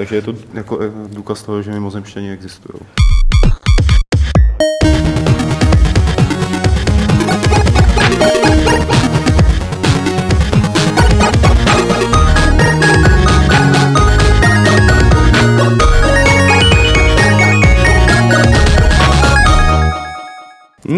Takže je to jako eh, důkaz toho, že mimozemštění existují.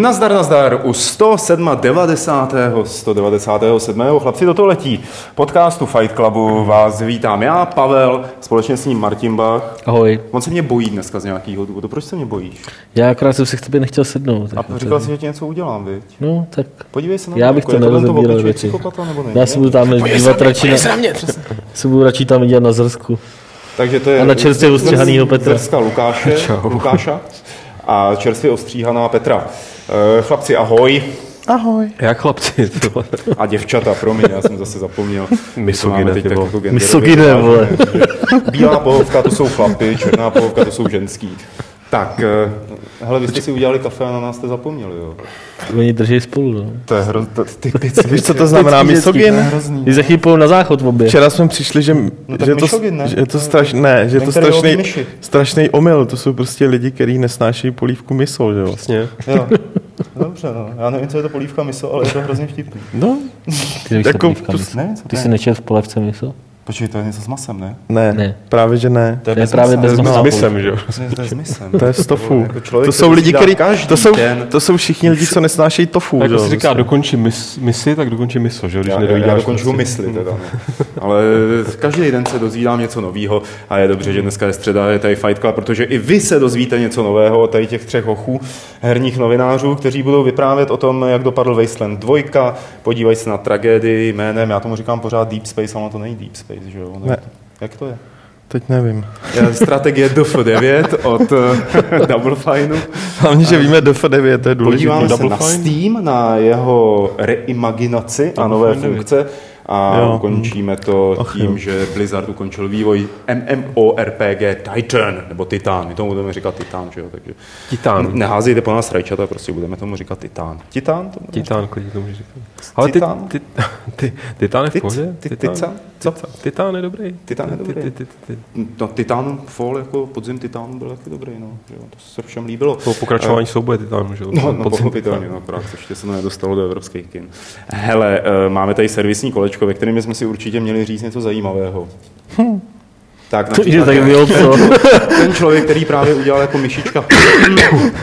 Nazdar, nazdar, u 107. 90. 197. chlapci do toho letí. Podcastu Fight Clubu vás vítám já, Pavel, společně s ním Martin Bach. Ahoj. On se mě bojí dneska z nějakého důvodu. Proč se mě bojíš? Já akorát jsem se k tobě nechtěl sednout. A říkal jsi, že ti něco udělám, viď? No, tak Podívej se na já mě, bych jako to tohle nerozebíral věci. psychopata, nebo ne? Já se budu tam dívat radši na, se budu radši tam vidět na zrsku. Takže to je A na čerstvě ostříhanýho Petra. Zrska Lukáše, Lukáša a čerstvě ostříhaná Petra. Eh, Chlapci, ahoj. Ahoj. Jak chlapci? ty? A děvčata, promiň, já jsem zase zapomněl. Misogyne, teď ty tak vole. jako Misogyne, vole. Bílá pohovka to jsou chlapy, černá pohovka to jsou ženský. Tak, eh, hele, vy jste si udělali kafe a na nás jste zapomněli, jo. Oni drží spolu, no. To je hro... to- typicky. Víš, co to znamená misogyn? hrozný. Když za chvíli půjdou na záchod v obě. Včera jsme přišli, že, No že, to, ne? že je to straš, ne, že Ten, to strašný, strašný omyl. To jsou prostě lidi, kteří nesnáší polívku miso, že jo? Vlastně. Jo. Dobře, no. Já nevím, co je to polívka miso, ale je to hrozně vtipný. No, Ty nevíš, jako polívka prostě- myslí. Ne, co Ty ne? si nečel v polevce miso? Počkej, to je něco s masem, ne? ne, Ne. právě že ne. To je, To je bez právě masa. bez To je masa. mysem, že jo? To je, to je s misem. To je z tofu. Jako člověk, To jsou lidi, kteří, každý to jsou, den- to jsou všichni lidi, co nesnášejí tofu, Jako jo? se říká, dokončí mis, misi, tak dokončí miso, že jo? Když Já, já, nedojídáš já prostě. mysli teda, no. Ale každý den se dozvídám něco nového a je dobře, že dneska je středa, je tady Fight Club, protože i vy se dozvíte něco nového od tady těch třech hochů, herních novinářů, kteří budou vyprávět o tom, jak dopadl Wasteland 2, podívají se na tragédii jménem, já tomu říkám pořád Deep Space, ale ono to není Deep Space, že jo? Ne. Jak to je? Teď nevím. Je strategie DF9 od eh, Double Fineu. Hlavně, že víme DF9, to je důležité. Podíváme se Double na fine. Steam, na jeho reimaginaci a nové Fine funkce a Jo. ukončíme to Ach tím, jo. že Blizzard ukončil vývoj MMORPG Titan, nebo Titan, my tomu budeme říkat Titan, že jo, takže Titán. neházejte po nás rajčata, prostě budeme tomu říkat Titan. Titan? To Titán, klidně to můžeš říkat. Ale ty, Titán? ty, ty, Titán je v pohodě? ty-? Titán? Co? Titán je dobrý. Titán je dobrý. Ty, ty, ty, ty. No, Titan Fall jako podzim Titánu byl taky dobrý, no, že jo, to se všem líbilo. Po pokračování souboje Titánu, že jo? No, no pochopitelně, no, akorát ještě se to nedostalo do evropských kin. Hele, eh, máme tady servisní kolečko, ve kterém jsme si určitě měli říct něco zajímavého. Tak To je co? ten člověk, který právě udělal jako myšička,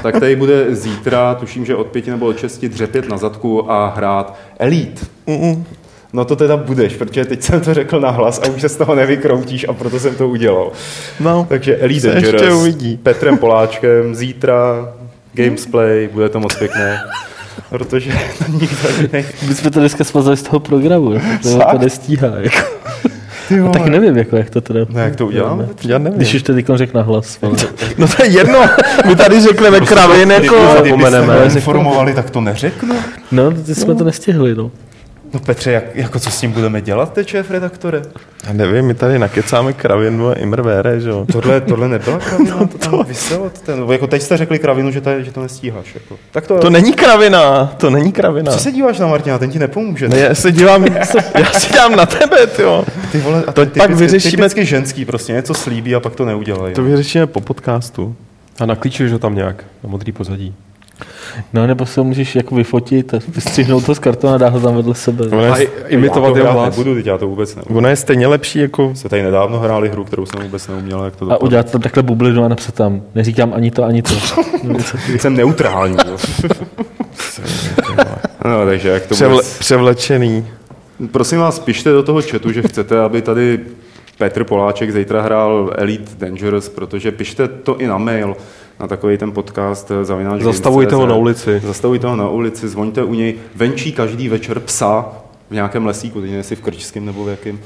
tak tady bude zítra, tuším, že od pěti nebo od šesti dřepět na zadku a hrát Elite. No to teda budeš, protože teď jsem to řekl nahlas a už se z toho nevykroutíš a proto jsem to udělal. No, Takže Elite se ještě Dangerous, uvidí. Petrem Poláčkem, zítra Gamesplay, bude to moc pěkné. Protože to nikdo jiný. My jsme to dneska smazali z toho programu, to, to nestíhá. Jako. A tak nevím, jako, jak to teda. No jak to uděláme? já nevím. Když už to teď řekl na hlas. ale- No to je jedno, my tady řekneme kravin jako... Zapomeneme. informovali, tak to neřeknu. No, ty jsme to nestihli, no. No Petře, jak, jako co s tím budeme dělat, teď šéf redaktore? Já nevím, my tady nakecáme kravinu a imrvére, že jo? Tohle, tohle nebyla kravina, to tam vyselo. Ten, jako teď jste řekli kravinu, že to, že to nestíháš. Jako. Tak to, To není kravina, to není kravina. Co se díváš na Martina, ten ti nepomůže. Ne, já se dívám, já se dívám na tebe, jo. Ty vole, a To ty pak typicky, vyřešíme- typicky ženský prostě, něco slíbí a pak to neudělají. To vyřešíme po podcastu. A naklíčuješ ho tam nějak, na modrý pozadí. No, nebo se ho můžeš jako vyfotit a vystřihnout to z kartona a dát ho tam vedle sebe. Ono A je, i- imitovat já to hlas. nebudu, teď já to vůbec neumím. ono je stejně lepší jako... Se tady nedávno hráli hru, kterou jsem vůbec neuměl, jak to A dopadlo. udělat tam takhle bublinu a napsat tam. Neříkám ani to, ani to. Jsem neutrální. jo. no, takže jak to Převle, bude... převlečený. Prosím vás, pište do toho chatu, že chcete, aby tady Petr Poláček zítra hrál Elite Dangerous, protože pište to i na mail, na takový ten podcast eh, zavináč Zastavujte ho na ulici. Zastavujte ho na ulici, zvoňte u něj, venčí každý večer psa v nějakém lesíku, teď jestli v Krčském nebo v jakém,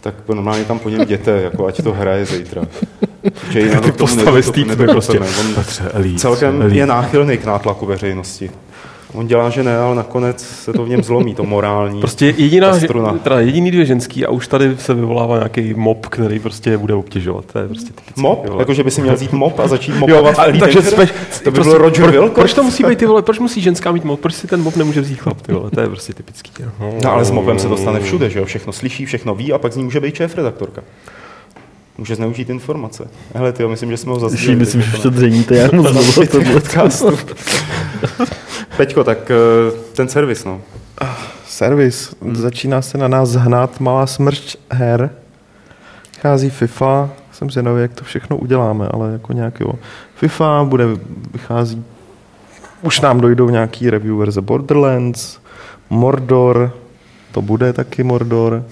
tak normálně tam po něm jděte, jako ať to hraje zítra. Že jinak Ty postavy nedokope, prostě. celkem je náchylný k nátlaku veřejnosti. On dělá, že ne, ale nakonec se to v něm zlomí, to morální. Prostě jediná, struna. teda jediný dvě ženský a už tady se vyvolává nějaký mob, který prostě bude obtěžovat. To je prostě typický. Mop? ty vole. Jako, že by si měl vzít mop a začít Jo, mopovat a, takže jsme, To by bylo Roger proč, Wilcox? proč to musí být ty vole, proč musí ženská mít mop, proč si ten mop nemůže vzít chlap, ty vole, to je prostě typický. jo. No ale s mopem se dostane všude, že jo? Všechno slyší, všechno ví a pak z ní může být šéf redaktorka. Může zneužít informace. Hele, ty, myslím, že jsme ho zazdíleli. myslím, že už to dřeníte, já moc to bylo. Peťko, tak eh, ten servis, no. Servis. Začíná se na nás zhnát malá smršť her. Chází FIFA. Jsem zvědavý, jak to všechno uděláme, ale jako nějaký jo. FIFA bude, vychází, už nám dojdou nějaký review verze Borderlands, Mordor, to bude taky Mordor.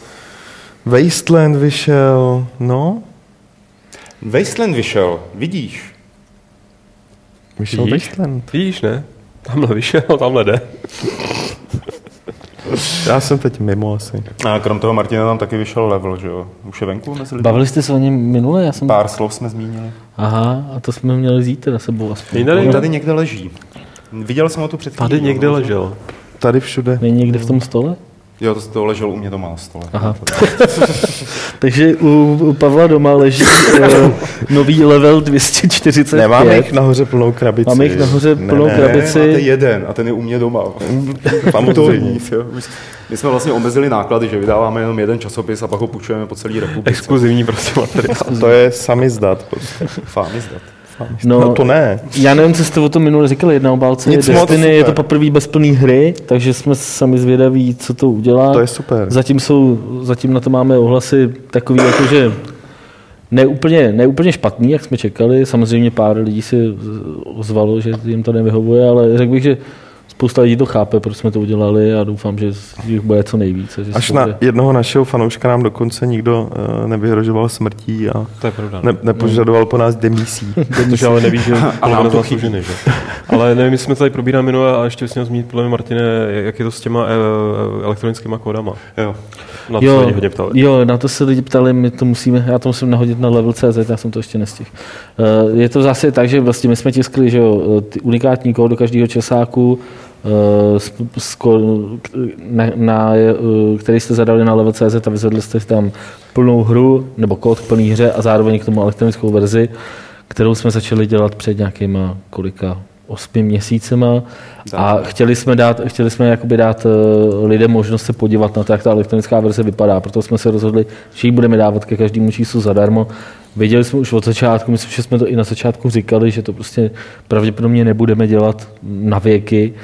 Wasteland vyšel, no, Wasteland vyšel, vidíš. vyšel Vidíš? Wasteland. Vidíš, ne? Tamhle vyšel, tamhle jde. Já jsem teď mimo asi. A krom toho Martina tam taky vyšel level, že jo? Už je venku mezi lidmi. Bavili jste se o něm minule? Já jsem... Pár slov jsme zmínili. Aha, a to jsme měli zítra na sebou aspoň. Tady, tady někde leží. Viděl jsem ho tu před tady někde no. ležel. Tady všude. Není někde v tom stole? Jo, to, to ležel u mě doma na stole. Aha. Takže u, u Pavla doma leží uh, nový level 245. Nemáme jich nahoře plnou krabici. Máme jich nahoře plnou ne, krabici. Ne, máte jeden a ten je u mě doma. Nic, jo. My- jsme vlastně omezili náklady, že vydáváme jenom jeden časopis a pak ho půjčujeme po celé republice. Exkluzivní prostě materiál. To je sami zdat. Prostě. Fámy zdat. No, No, to ne. Já nevím, co jste o tom minule říkali, jedna obálce Nic je Destiny, je to poprvé bez plný hry, takže jsme sami zvědaví, co to udělá. To je super. Zatím, jsou, zatím na to máme ohlasy takový, jako že neúplně, neúplně špatný, jak jsme čekali. Samozřejmě pár lidí si ozvalo, že jim to nevyhovuje, ale řekl bych, že spousta lidí to chápe, proč jsme to udělali a doufám, že jich bude co nejvíce. Že Až na bude- jednoho našeho fanouška nám dokonce nikdo uh, nevyhrožoval smrtí a To je pravda. ne, nepožadoval po nás demisí. Protože ale neví, že polovina nám z to nás ženy, že? Ale nevím, jestli jsme to tady probírali minule a ještě měl zmínit podle mě, Martine, jak je to s těma eh, elektronickýma kódama. Jo. Na to se lidi hodně ptali. jo, na to se lidi ptali, my to musíme, já to musím nahodit na level.cz, já jsem to ještě nestihl. Eh, Je to zase tak, že vlastně my jsme tiskli že jo, ty unikátní kód do každého eh, ko- na, na, eh, který jste zadali na level.cz a vyzvedli jste tam plnou hru nebo kód k plný hře a zároveň k tomu elektronickou verzi, kterou jsme začali dělat před nějakýma kolika osmi měsícema a chtěli jsme dát, chtěli jsme jakoby dát eh, lidem možnost se podívat na to, jak ta elektronická verze vypadá. Proto jsme se rozhodli, že ji budeme dávat ke každému číslu zadarmo. Věděli jsme už od začátku, myslím, že jsme to i na začátku říkali, že to prostě pravděpodobně nebudeme dělat na věky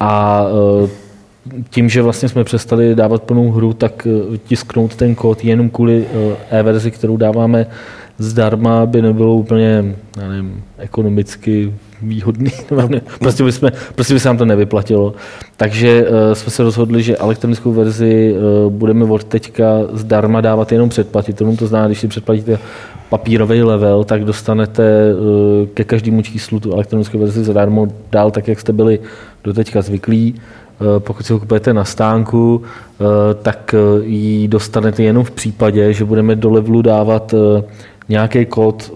a eh, tím, že vlastně jsme přestali dávat plnou hru, tak eh, tisknout ten kód jenom kvůli eh, e-verzi, kterou dáváme zdarma, by nebylo úplně, já nevím, ekonomicky výhodný. prostě, by jsme, prostě by se nám to nevyplatilo. Takže uh, jsme se rozhodli, že elektronickou verzi uh, budeme od teďka zdarma dávat jenom předplatitelům. To znamená, když si předplatíte papírový level, tak dostanete uh, ke každému číslu tu elektronickou verzi zadarmo dál, tak jak jste byli do teďka zvyklí. Eh, Pokud si ho kupujete na stánku, eh, tak eh, ji dostanete jenom v případě, že budeme do levelu dávat eh, nějaký kód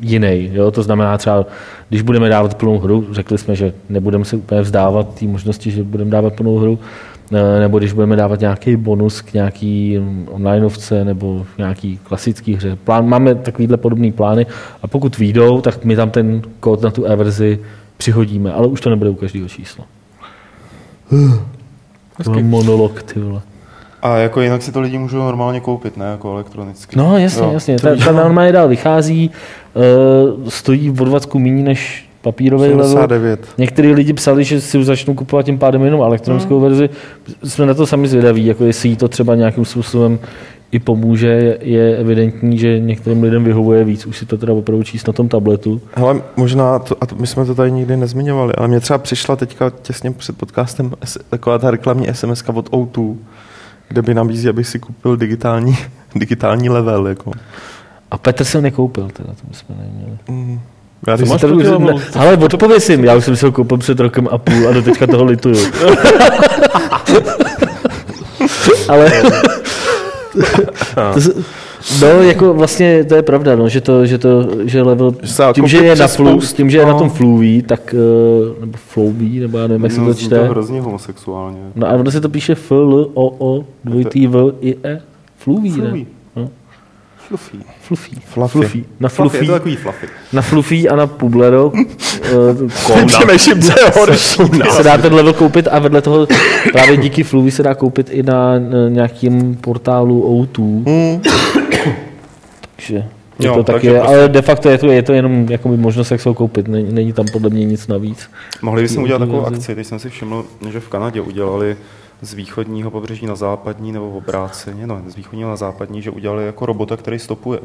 jiný. Jo? To znamená třeba, když budeme dávat plnou hru, řekli jsme, že nebudeme se úplně vzdávat té možnosti, že budeme dávat plnou hru, eh, nebo když budeme dávat nějaký bonus k nějaký onlineovce nebo nějaký klasický hře. Plán, máme takovýhle podobné plány a pokud výjdou, tak my tam ten kód na tu e-verzi přihodíme, ale už to nebude u každého čísla. To monolog, ty vole. A jako jinak si to lidi můžou normálně koupit, ne jako elektronicky. No jasně, Jo. jasně. Ta, ta normálně dál vychází, uh, stojí v odvacku méně než papírový level. 79. Některý lidi psali, že si už začnou kupovat tím pádem jenom elektronickou Hmm. verzi. Jsme na to sami zvědaví, jako jestli jí to třeba nějakým způsobem i pomůže, je- evidentní, že některým lidem vyhovuje víc, už si to teda opravdu číst na tom tabletu. Hele, možná, to, a to, my jsme to tady nikdy nezmiňovali, ale mě třeba přišla teďka těsně před podcastem taková ta reklamní SMS od O2, kde by nabízí, abych si koupil digitální, digitální level. Jako. A Petr se ho nekoupil, teda, to bychom neměli. Mm. Já máš to, proti ne, ale odpověz jim, já už jsem si ho koupil před rokem a půl a do teďka toho lituju. ale to, s- no, jako vlastně to je pravda, no, že to, že to, že level, Že se tím, že je na flu, tím, že je na no. tom fluví, tak, eh, nebo flouví, nebo já nevím, jak se no, to zní to čte. hrozně homosexuálně. No a ono se to píše F, L, O, O, dvojitý V, I, E. Fluví, ne? Fluffy. No. Fluffy. Fluffy. Fluffy. Fluffy. Na Fluffy, fluffy, je to takový fluffy. na fluffy a na Publero uh, Přemýšlím, co je horší. se dá ten level koupit a vedle toho právě díky Fluvi se dá koupit i na, nějakým portálu O2. Hmm. Takže je Jo, to tak takže je, prostě- ale de facto je to, je to jenom jakoby možnost, jak se ho koupit. Není, není tam podle mě nic navíc. Mohli bychom udělat takovou akci, teď jsem si všiml, že v Kanadě udělali z východního pobřeží na západní nebo obráceně, no z východního na západní, že udělali jako robota, který stopuje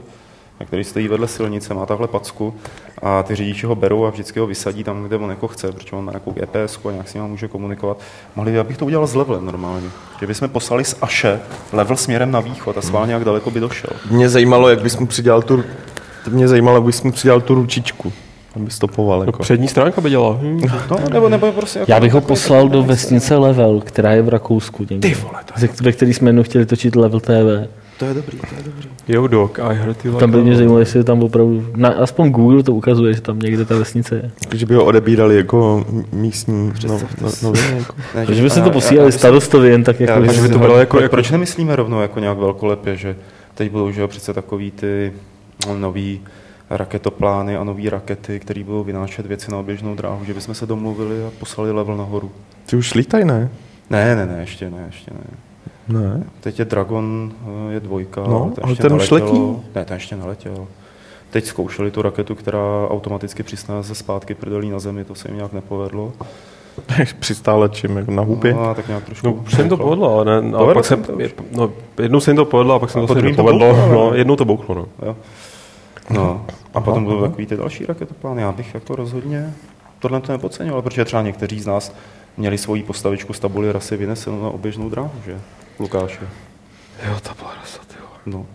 a který stojí vedle silnice, má takhle packu a ty řidiči ho berou a vždycky ho vysadí tam, kde on jako chce, protože on má nějakou GPS a nějak s ním může komunikovat. Mohli, abych to udělal s levelem normálně. Že bychom poslali z Aše level směrem na východ a schválně jak daleko by došel. Mě zajímalo, jak bys mu přidělal tu, mě zajímalo, jak bys mu přidělal tu ručičku, aby stopoval. No, Jako. přední stránka by dělala. Hm. No, nebo, nebo prostě jako Já bych ho takový poslal takový do ten- vesnice Level, která je v Rakousku. Někde, Ty vole, to je, ze- ve který jsme jednou chtěli točit Level TV. to je dobrý, to je dobrý. Jo, dog, I heard you like Tam by mě zajímalo, jestli je tam opravdu, na, aspoň Google to ukazuje, že tam někde ta vesnice je. Že by ho odebírali jako místní no, no, noviny. Jako. Ne, Takže by se to posílali starostovi jen tak jako, že by to bylo jako- jako, jako- proč nemyslíme rovnou jako nějak velkolepě, že teď budou že přece takový ty no, nový raketoplány a nové rakety, které budou vynášet věci na oběžnou dráhu, že bychom se domluvili a poslali level nahoru. Ty už lítaj, ne? Ne, ne, ne, ještě ne, ještě ne. Ne. Teď je Dragon, eh, je dvojka, No, ale, to ale ten už letí. Ne, ten ještě neletěl. Teď zkoušeli tu raketu, která automaticky přisnese zpátky prdelí na zemi, to se jim nějak nepovedlo. Přistále čím, jako na hubě. No, tak nějak trošku... No, už se jim to povedlo, ale ne, ale Povedlo pak se se, jim to už. no, jednou se jim to povedlo a pak se A to to nepovedlo. bouchlo, No, jednou to bouchlo, no. Jo. No, a potom budou takový ty další raketoplány. Já bych jako rozhodně tohle to nepodceňoval, protože třeba někteří z nás měli svoji postavičku z tabuli rasy vynesenou na oběžnou dráhu, že? Lukáše. Jo, ta byla rasa, ty. No.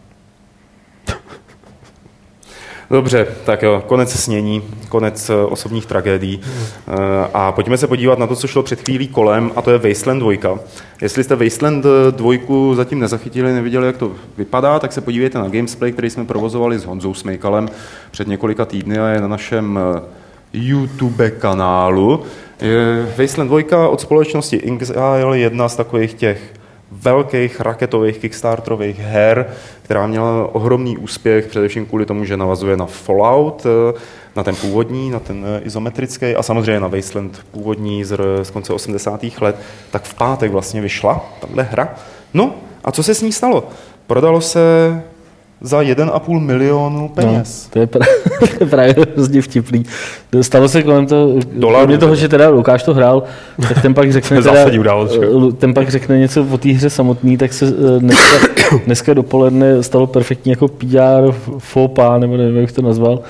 Dobře, tak jo, konec snění, konec eh, osobních tragédií. Eh, A pojďme se podívat na to, co šlo před chvílí kolem, a to je Wasteland 2. Jestli jste Wasteland 2 zatím nezachytili, neviděli, jak to vypadá, tak se podívejte na Gamesplay, který jsme provozovali s Honzou Smejkalem před několika týdny a je na našem eh, YouTube kanálu. Je Wasteland 2 od společnosti Inxile jedna z takových těch velkých raketových kickstarterových her, která měla ohromný úspěch, především kvůli tomu, že navazuje na Fallout, eh, na ten původní, na ten eh, izometrický a samozřejmě na Wasteland původní z, z konce 80. let, tak v pátek vlastně vyšla tahle hra. No a co se s ní stalo? Prodalo se za 1,5 milionu peněz. No, to, je pra, to je právě hrozně vtipný. Stalo se kolem toho, Dolarů kromě toho, že teda Lukáš to hrál, tak ten pak řekne, teda, že? eh, ten pak řekne něco o té hře samotný, tak se eh, dneska, dneska dopoledne stalo perfektní jako PR faux nebo nevím, jak to nazval,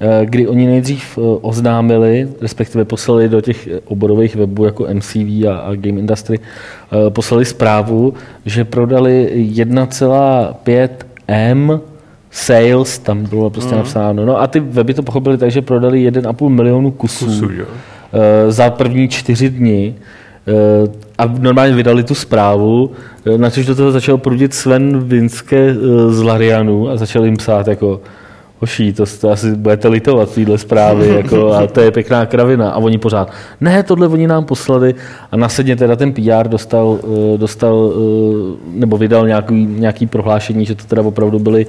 eh, kdy oni nejdřív oznámili, respektive poslali do těch oborových webů jako MCV a, a Game Industry, eh, poslali zprávu, že prodali 1,5 M sales, tam bylo prostě mm. napsáno. No a ty weby to pochopili tak, že prodali 1,5 milionu kusů, Kusů, jo. eh, za první čtyři dny eh, a normálně vydali tu zprávu, eh, na což do toho začal prudit Sven Vinske eh, z Larianu a začal jim psát jako Hoší, to, to asi budete litovat téhle zprávy, jako, a to je pěkná kravina. A oni pořád, ne, tohle oni nám poslali a následně teda ten PR dostal, eh, dostal eh, nebo vydal nějaký, nějaký prohlášení, že to teda opravdu byly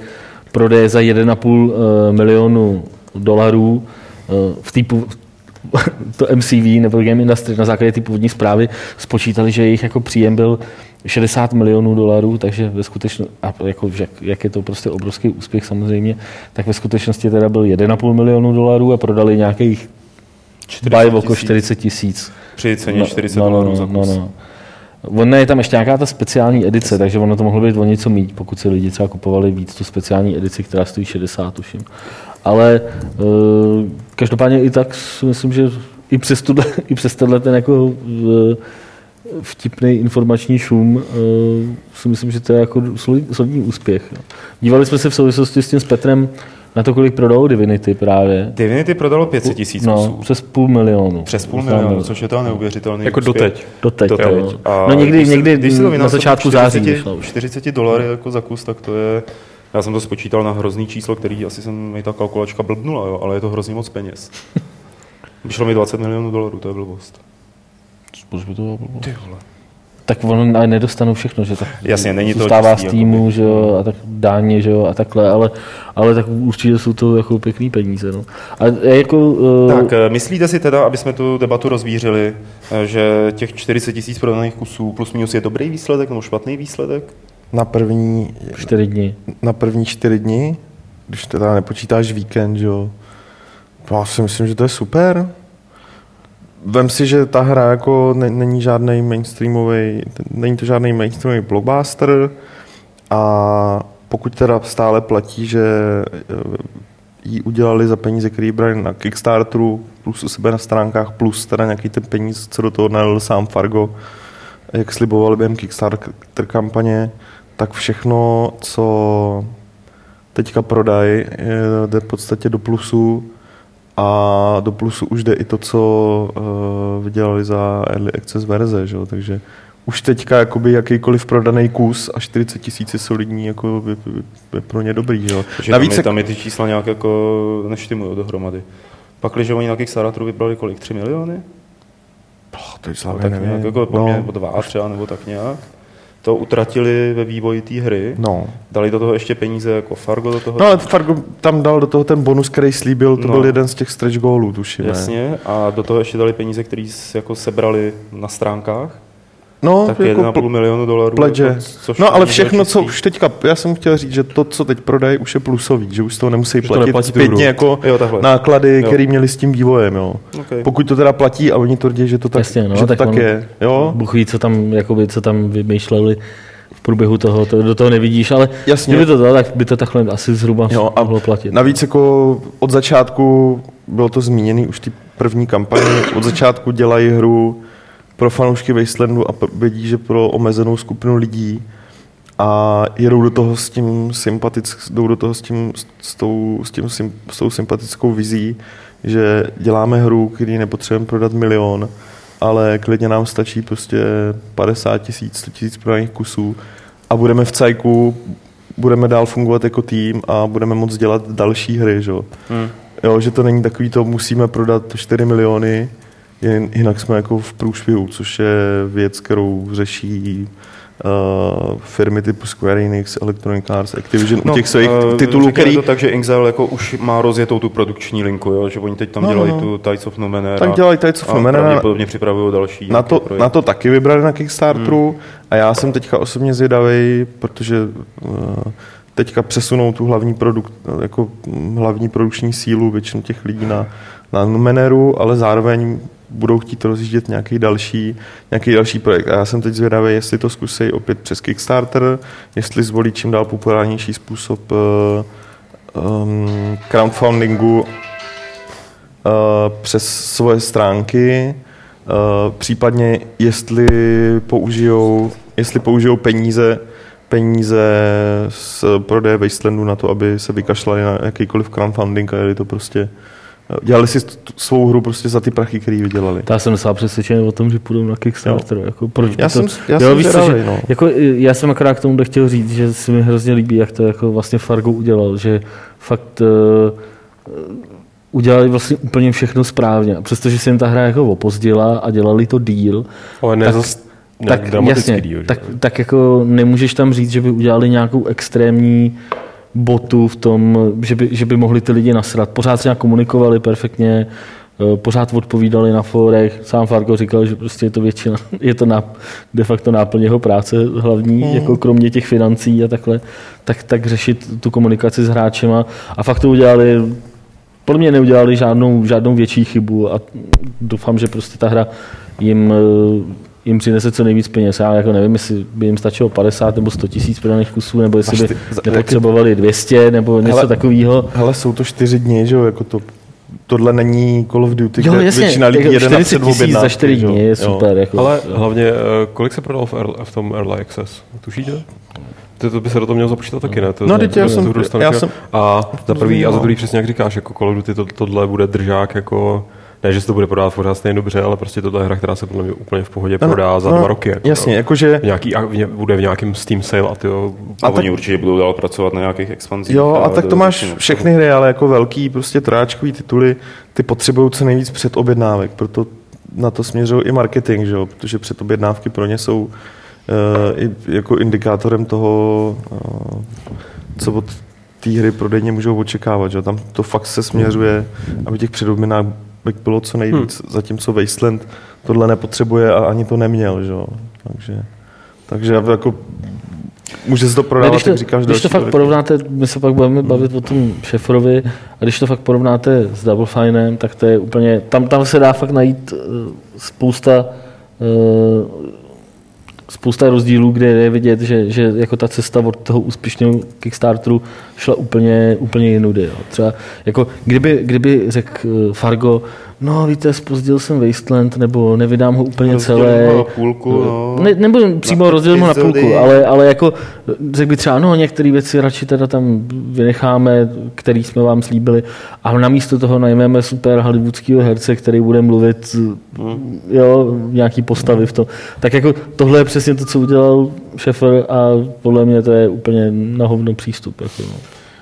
prodeje za 1,5 eh, milionu dolarů v typu to MCV nebo Game Industry na základě té původní zprávy spočítali, že jejich jako příjem byl 60 milionů dolarů, takže ve skutečnosti, a jako, jak, jak, je to prostě obrovský úspěch samozřejmě, tak ve skutečnosti teda byl 1,5 milionu dolarů a prodali nějakých 40 buy oko tisíc. 40 tisíc. Při ceně 40 no, no, dolarů no, za no, kus. no. Ono je tam ještě nějaká ta speciální edice, takže ono to mohlo být o něco mít, pokud si lidi třeba kupovali víc tu speciální edici, která stojí 60, tuším. Ale uh, každopádně i tak si myslím, že i přes, tuhle, i přes tenhle ten jako uh, vtipný informační šum uh, si myslím, že to je jako solidní, úspěch. jo. Dívali jsme se v souvislosti s tím s Petrem na to, kolik prodalo Divinity právě. Divinity prodalo 500 tisíc No, kusů. přes půl milionu. Přes půl Znamená- milionu, což je to neuvěřitelný Jako úspěch. doteď. Doteď, Doteď. jo. A No někdy, když někdy když na začátku 40, září vyšlo už. 40 dolarů jako za kus, tak to je... Já jsem to spočítal na hrozný číslo, který asi jsem mi ta kalkulačka blbnula, jo, ale je to hrozně moc peněz. Vyšlo mi 20 milionů dolarů, to je blbost. Proč by to bylo blbost? Ty vole. Tak ono ale nedostanou všechno, že tak Jasně, není to zůstává čistý, z týmu, jakoby. že jo, a tak dáně, že jo, a takhle, ale, ale tak určitě jsou to jako pěkný peníze, no. A jako, uh, Tak, eh, myslíte si teda, aby jsme tu debatu rozvířili, eh, že těch 40 tisíc prodaných kusů plus minus je dobrý výsledek nebo špatný výsledek? Na první, čtyři dny. na první čtyři dny když teda nepočítáš víkend, že jo. Já si myslím, že to je super. Vem si, že ta hra jako ne, není žádný mainstreamový, není to žádný mainstreamový blockbuster a pokud teda stále platí, že eh, ji udělali za peníze, které brali na Kickstarteru, plus u sebe na stránkách, plus teda nějaký ten peníz, co do toho nalil sám Fargo, jak slibovali během Kickstarter kampaně, tak všechno, co teďka prodají, jde v podstatě do plusu a do plusu už jde i to, co uh, vydělali za Early Access verze, že? takže už teďka jakoby jakýkoliv prodaný kus a 40 tisíc je solidní, jako je, je, pro ně dobrý. Že? Navíc tam, je, tam je ty čísla nějak jako neštimují dohromady. Pak, když oni na Kickstarteru vybrali kolik? 3 miliony? Oh, to je no, tak nějak, jako po no. dva třeba, nebo tak nějak to utratili ve vývoji té hry. No. Dali do toho ještě peníze jako Fargo do toho. No ale Fargo tam dal do toho ten bonus, který slíbil, to no. byl jeden z těch stretch goalů, tuším. Jasně, a do toho ještě dali peníze, které jako sebrali na stránkách. No, tak jako 1,5 milionu dolarů. Pledge. Jako, což no ale všechno, co už teďka, já jsem chtěl říct, že to, co teď prodají, už je plusový, že už z toho nemusí že platit to zpětně jako jo, náklady, které měli s tím vývojem. Jo. Okay. Pokud to teda platí a oni tvrdí, že to tak, Jasně, no, že tak, to tak je. Jo? Bůh ví, co tam, jakoby, co tam vymýšleli v průběhu toho, to, do toho nevidíš, ale Jasně. kdyby to dalo, tak by to takhle asi zhruba jo, a mohlo platit. Navíc jako od začátku bylo to zmíněné už ty první kampaně, od začátku dělají hru pro fanoušky Wastelandu a vědí, že pro omezenou skupinu lidí a jedou do toho s tím sympatick, jdou do toho s, tím, s, tou, s, tím, s tou sympatickou vizí, že děláme hru, který nepotřebujeme prodat milion, ale klidně nám stačí prostě 50 tisíc, 100 tisíc prodaných kusů a budeme v cajku, budeme dál fungovat jako tým a budeme moct dělat další hry, že? Hmm. Jo, že to není takový to, musíme prodat 4 miliony, jinak jsme jako v průšvihu, což je věc, kterou řeší uh, firmy typu Square Enix, Electronic Arts, Activision no, u těch svých uh, titulů, který... to tak, že Inxel jako už má rozjetou tu produkční linku, jo? že oni teď tam no, dělají no. tu Tides of Numenera. Tak dělají Tides of Numenera. A pravděpodobně připravují další. Na to, na to taky vybrali na Kickstarteru hmm. a já jsem teďka osobně zvědavý, protože uh, teďka přesunou tu hlavní, produkt, jako hlavní produkční sílu většinu těch lidí na, na Numeneru, ale zároveň budou chtít rozjíždět nějaký další, nějaký další projekt. A já jsem teď zvědavý, jestli to zkusí opět přes Kickstarter, jestli zvolí čím dál populárnější způsob um, crowdfundingu uh, přes svoje stránky, uh, případně jestli použijou, jestli použijou peníze, peníze z prodeje Wastelandu na to, aby se vykašlali na jakýkoliv crowdfunding a jeli to prostě Dělali si svou hru prostě za ty prachy, které vydělali. Já jsem docela přesvědčený o tom, že půjdou na Kickstarter. Jako, proč já, to, jsem, já, jo, jsem víš, že, no. jako, já jsem akorát k tomu chtěl říct, že si mi hrozně líbí, jak to jako vlastně Fargo udělal, že fakt uh, udělali vlastně úplně všechno správně. Přestože se jim ta hra jako opozdila a dělali to díl, Ale ne tak, zas, tak, jasně, díl, tak, tak, jako nemůžeš tam říct, že by udělali nějakou extrémní botu v tom, že by, že by mohli ty lidi nasrat. Pořád se nějak komunikovali perfektně, eh, pořád odpovídali na fórech. Sám Fargo říkal, že prostě je to většina, je to na, de facto náplň jeho práce hlavní, mm. jako kromě těch financí a takhle, tak, tak řešit tu komunikaci s hráčema. A fakt to udělali, podle mě neudělali žádnou, žádnou větší chybu a doufám, že prostě ta hra jim eh, jim přinese co nejvíc peněz. Já jako nevím, jestli by jim stačilo 50 nebo 100 tisíc prodaných kusů, nebo jestli by nepotřebovali 200 nebo něco hele, takového. Ale jsou to čtyři dny, že jo, jako to tohle není Call of Duty, jo, kde jasně, většina lidí jede na tisíc za 4 dny je super. Jako, Ale hlavně, eh, kolik se prodalo v, v tom Early Access? Tušíte? To, to by se do toho mělo započítat taky, ne? To, no, teď já, jsem, já jsem... A za prvý a za druhý přesně jak říkáš, jako Call of Duty to, tohle bude držák jako ne, že se to bude prodávat pořád stejně dobře, ale prostě tohle je hra, která se podle mě úplně v pohodě no, prodá za no, dva roky. Jako, jasně, jakože... Nějaký, a bude v nějakém Steam sale a ty jo, a, a tak, oni určitě budou dál pracovat na nějakých expanzích. Jo, a tak to máš všechny hry, ale jako velký prostě trojáčkový tituly, ty potřebují co nejvíc předobjednávek, proto na to směřují i marketing, že jo? protože předobjednávky pro ně jsou uh, i jako indikátorem toho, uh, co od té hry prodejně můžou očekávat. Že? Tam to fakt se směřuje, aby těch předobjednávek bylo co nejvíc, hmm. zatímco Wasteland tohle nepotřebuje a ani to neměl, že? Takže, takže jako Může se to prodávat, když to, jak říkáš, když to fakt porovnáte, my se pak budeme bavit o tom šeferovi, a když to fakt porovnáte s Double Finem, tak to je úplně, tam, tam se dá fakt najít eh, spousta eh, spousta rozdílů, kde je vidět, že, že jako ta cesta od toho úspěšného Kickstarteru šla úplně, úplně jinudy. Jo. Třeba jako kdyby, kdyby řekl eh, Fargo, no víte, spozdil jsem Wasteland, nebo nevydám ho úplně Rozdělím celé. ho na půlku, no. Ne, nebo přímo rozdělím ho na půlku, ale, ale jako řekl by třeba, no některé věci radši teda tam vynecháme, který jsme vám slíbili, ale namísto toho najmeme super hollywoodského herce, který bude mluvit jo, nějaký postavy v tom. Tak jako tohle je přesně to, co udělal Šefer a podle mě to je úplně na hovno přístup. Jako, no.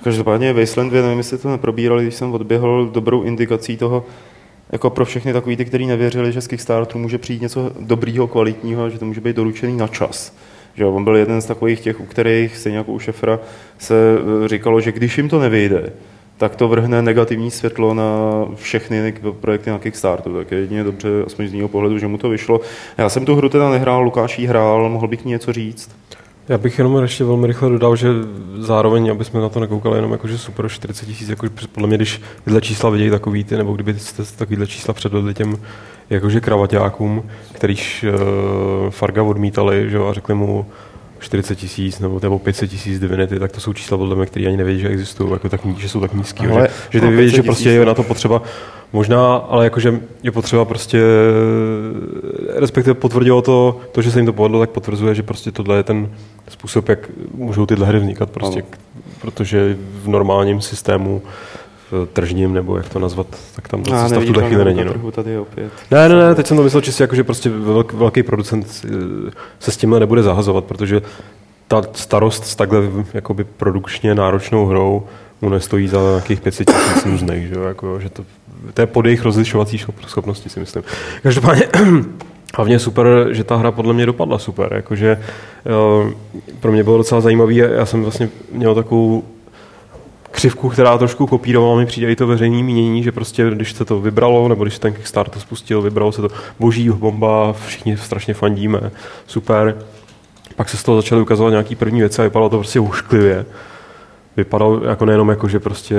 Každopádně Wasteland 2, nevím, jestli to neprobírali, když jsem odběhl dobrou indikací toho, jako pro všechny takový ty, kteří nevěřili, že z Kickstarteru může přijít něco dobrýho, kvalitního, že to může být doručený na čas. Že on byl jeden z takových těch, u kterých, stejně jako u Šefra, se eh, říkalo, že když jim to nevyjde, tak to vrhne negativní světlo na všechny projekty na Kickstarteru. Tak je jedině dobře, aspoň z mého pohledu, že mu to vyšlo. Já jsem tu hru teda nehrál, Lukáš hrál, mohl bych něco říct. Já bych jenom ještě velmi rychle dodal, že zároveň, aby jsme na to nekoukali jenom jako, že super 40 tisíc, jako podle mě, když tyhle čísla vidějí takový ty, nebo kdyby jste takovýhle čísla předvedli těm jakože kravaťákům, kterýž uh, Farga odmítali, že jo, a řekli mu 40 tisíc nebo, nebo 500 tisíc divinity, tak to jsou čísla podle mě, které ani nevědí, že existují, jako tak, že jsou tak nízký. Ale- že, že ty no, vědí, 500 že prostě je na to potřeba možná, ale jakože je potřeba prostě, respektive potvrdilo to, to, že se jim to povedlo, tak potvrzuje, že prostě tohle je ten způsob, jak můžou tyhle hry vznikat, prostě, Ano. protože v normálním systému v tržním, nebo jak to nazvat, tak tam ta Já cesta v tuhle chvíli není. No. tady opět. Ne, ne, ne, teď jsem to myslel čistě jako, že prostě velk, velký producent eh, se s tímhle nebude zahazovat, protože ta starost s takhle jakoby produkčně náročnou hrou mu nestojí za nějakých 500 tisíc nuzných, že, jako, že to, to je pod jejich rozlišovací schop- schopnosti, si myslím. Každopádně hlavně super, že ta hra podle mě dopadla super, jakože eh, pro mě bylo docela zajímavý, já jsem vlastně měl takovou křivku, která trošku kopírovala mi přijde i to veřejné mínění, že prostě když se to vybralo, nebo když se ten Kickstarter spustil, vybralo se to boží bomba, všichni strašně fandíme, super. Pak se z toho začaly ukazovat nějaký první věci a vypadalo to prostě ušklivě. Vypadalo jako nejenom jako, že prostě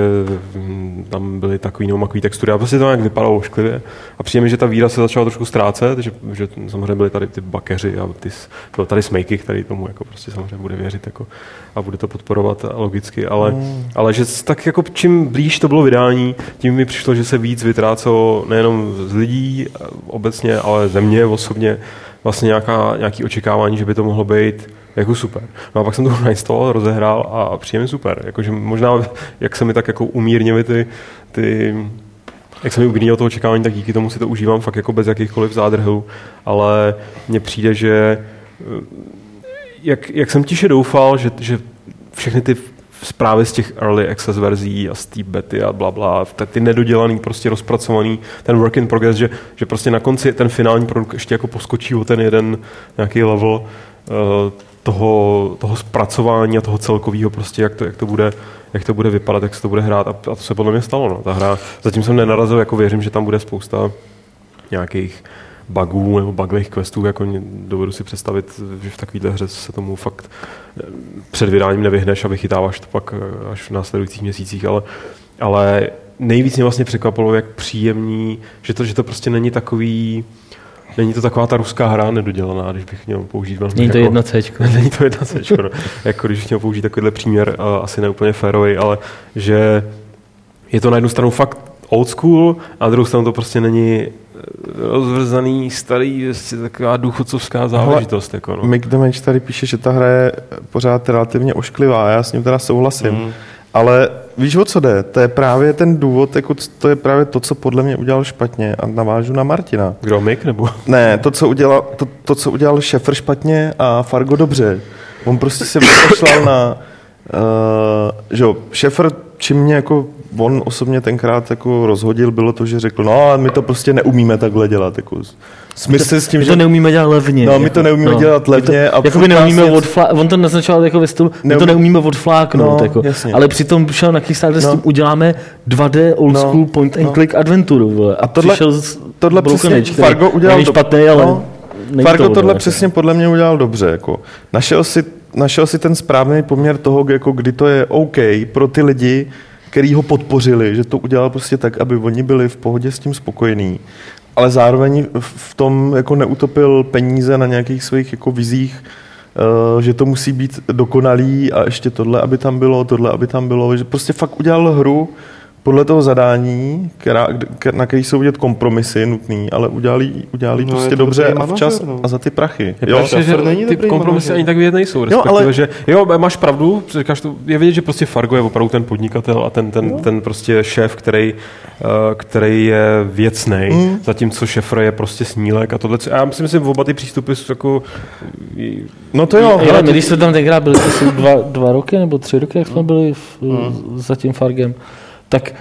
mm, tam byly takový nebo makový textury, a prostě to nějak vypadalo ošklivě. A přijde mi, že ta víra se začala trošku ztrácet, že, že samozřejmě byly tady ty bakeři a ty, s- byl tady Smejky, který tomu jako prostě samozřejmě bude věřit jako, a bude to podporovat logicky, ale, mm. ale že tak jako čím blíž to bylo vydání, tím mi přišlo, že se víc vytrácelo nejenom z lidí obecně, ale ze mě osobně vlastně nějaká, nějaký očekávání, že by to mohlo být jako super. No a pak jsem to nainstaloval, rozehrál a, příjemně super. Jakože možná, jak se mi tak jako umírnily ty, ty jak se mi uklidnilo to očekávání, tak díky tomu si to užívám fakt jako bez jakýchkoliv zádrhelů, ale mně přijde, že eh, jak, jak jsem tiše doufal, že, že všechny ty zprávy z těch early access verzí a z té bety a bla, bla ty nedodělaný, prostě rozpracovaný, ten work in progress, že, že prostě na konci ten finální produkt ještě jako poskočí o ten jeden nějaký level uh, toho, toho zpracování a toho celkového prostě, jak to, jak to bude jak to bude vypadat, jak se to bude hrát a, a to se podle mě stalo. No. Ta hra, zatím jsem nenarazil, jako věřím, že tam bude spousta nějakých bugů nebo bugových questů, jako dovedu si představit, že v takovéhle hře se tomu fakt eh, před vydáním nevyhneš a vychytáváš to pak eh, až v následujících měsících, ale, ale nejvíc mě vlastně překvapilo, jak příjemný, že to, že to prostě není takový, není to taková ta ruská hra nedodělaná, když bych měl použít velmi Není to jako, jedna C. Není to jedna sečko, no. jako když bych měl použít takovýhle příměr, a asi ne úplně férový, ale že je to na jednu stranu fakt old school, a na druhou stranu to prostě není eh, rozvrzaný, starý, prostě taková důchodcovská záležitost. Jako, no. Mick Damage tady píše, že ta hra je pořád relativně ošklivá a já s ním teda souhlasím. Mm. Ale víš, o co jde? To je právě ten důvod, jako to je právě to, co podle mě udělal špatně a navážu na Martina. Kdo, Mick, nebo? Ne, to, co udělal, to, to, co udělal Šefr špatně a Fargo dobře. On prostě se vykašlal na... Uh, že jo, Šefr, čím mě jako on osobně tenkrát jako rozhodil, bylo to, že řekl, no a my to prostě neumíme takhle dělat. Jako, smysl s tím, My že... to neumíme dělat levně. No, my to neumíme dělat levně to, a jako by neumíme nás odflá... On to naznačoval jako ve stylu, my to Neumí- neumíme odfláknout. No, jako. jasně. Ale přitom šel na Kickstarter s No. tím, uděláme 2D old No, school point and no. click adventuru. Vole. A tohle- přišel z tohle přesně Fargo udělal není špatný, ale no, Fargo to tohle ono, přesně podle mě udělal dobře. Jako. Našel si našel si ten správný poměr toho, jako kdy to je OK pro ty lidi, který ho podpořili, že to udělal prostě tak, aby oni byli v pohodě s tím spokojení, ale zároveň v tom jako neutopil peníze na nějakých svých jako vizích, eh, že to musí být dokonalý a ještě tohle, aby tam bylo, tohle, aby tam bylo, že prostě fakt udělal hru, podle toho zadání, která, na který jsou vidět kompromisy nutný, ale udělali, udělali No, prostě dobře a včas manažer, no. a za ty prachy. Je Jo, prostě, že není ty dobrý kompromisy manažer. ani tak vidět nejsou. Respektive, ale- ale... že jo, máš pravdu, říkáš to, je vidět, že prostě Fargo je opravdu ten podnikatel a ten, ten, ten prostě šéf, který, uh, který je věcný, mm. zatímco Šefr je prostě snílek a tohle. A já si myslím, že oba ty přístupy jsou jako... no to jo, my když jsme tam tenkrát byli, to jsou dva, dva roky nebo tři roky, jak jsme byli v, za tím Fargem, tak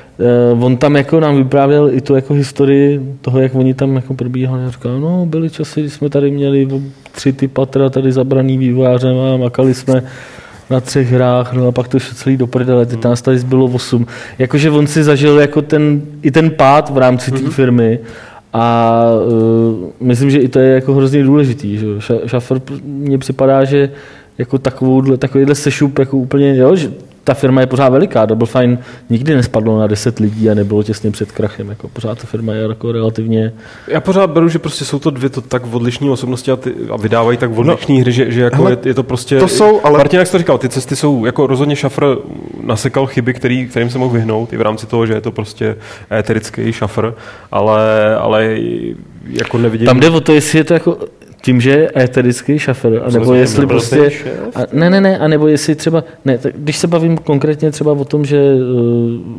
uh, on tam jako nám vyprávěl i tu jako historii toho, jak oni tam jako probíhali. A říkal, no byly časy, kdy jsme tady měli tři ty patra tady zabraný vývojářem a makali jsme na třech hrách, no a pak to šlo celý do prdele, teď nás tady zbylo osm. Jakože on si zažil jako ten, i ten pád v rámci té firmy a uh, myslím, že i to je jako hrozně důležitý. Že? jo. Ša- Schaffer p- mně připadá, že jako takovouhle, takovýhle sešup jako úplně, jo, že ta firma je pořád veliká, Double Fine nikdy nespadlo na 10 lidí a nebylo těsně před krachem, jako pořád ta firma je jako relativně, Já pořád beru, že prostě jsou to dvě to tak odlišné osobnosti a, ty, a vydávají tak odlišné hry, že, že jako hele, je, je, to prostě... to jsou, ale- Martin, jak jsi to říkal, ty cesty jsou, jako rozhodně šafr nasekal chyby, který, kterým se mohl vyhnout, i v rámci toho, že je to prostě éterický šafr, ale, ale jako nevidím... tam jde o to, jestli je to jako tím, že je éterický šafer, anebo Rozumím, jestli prostě... A, ne, ne, ne, anebo jestli třeba... Ne, tak když se bavím konkrétně třeba o tom, že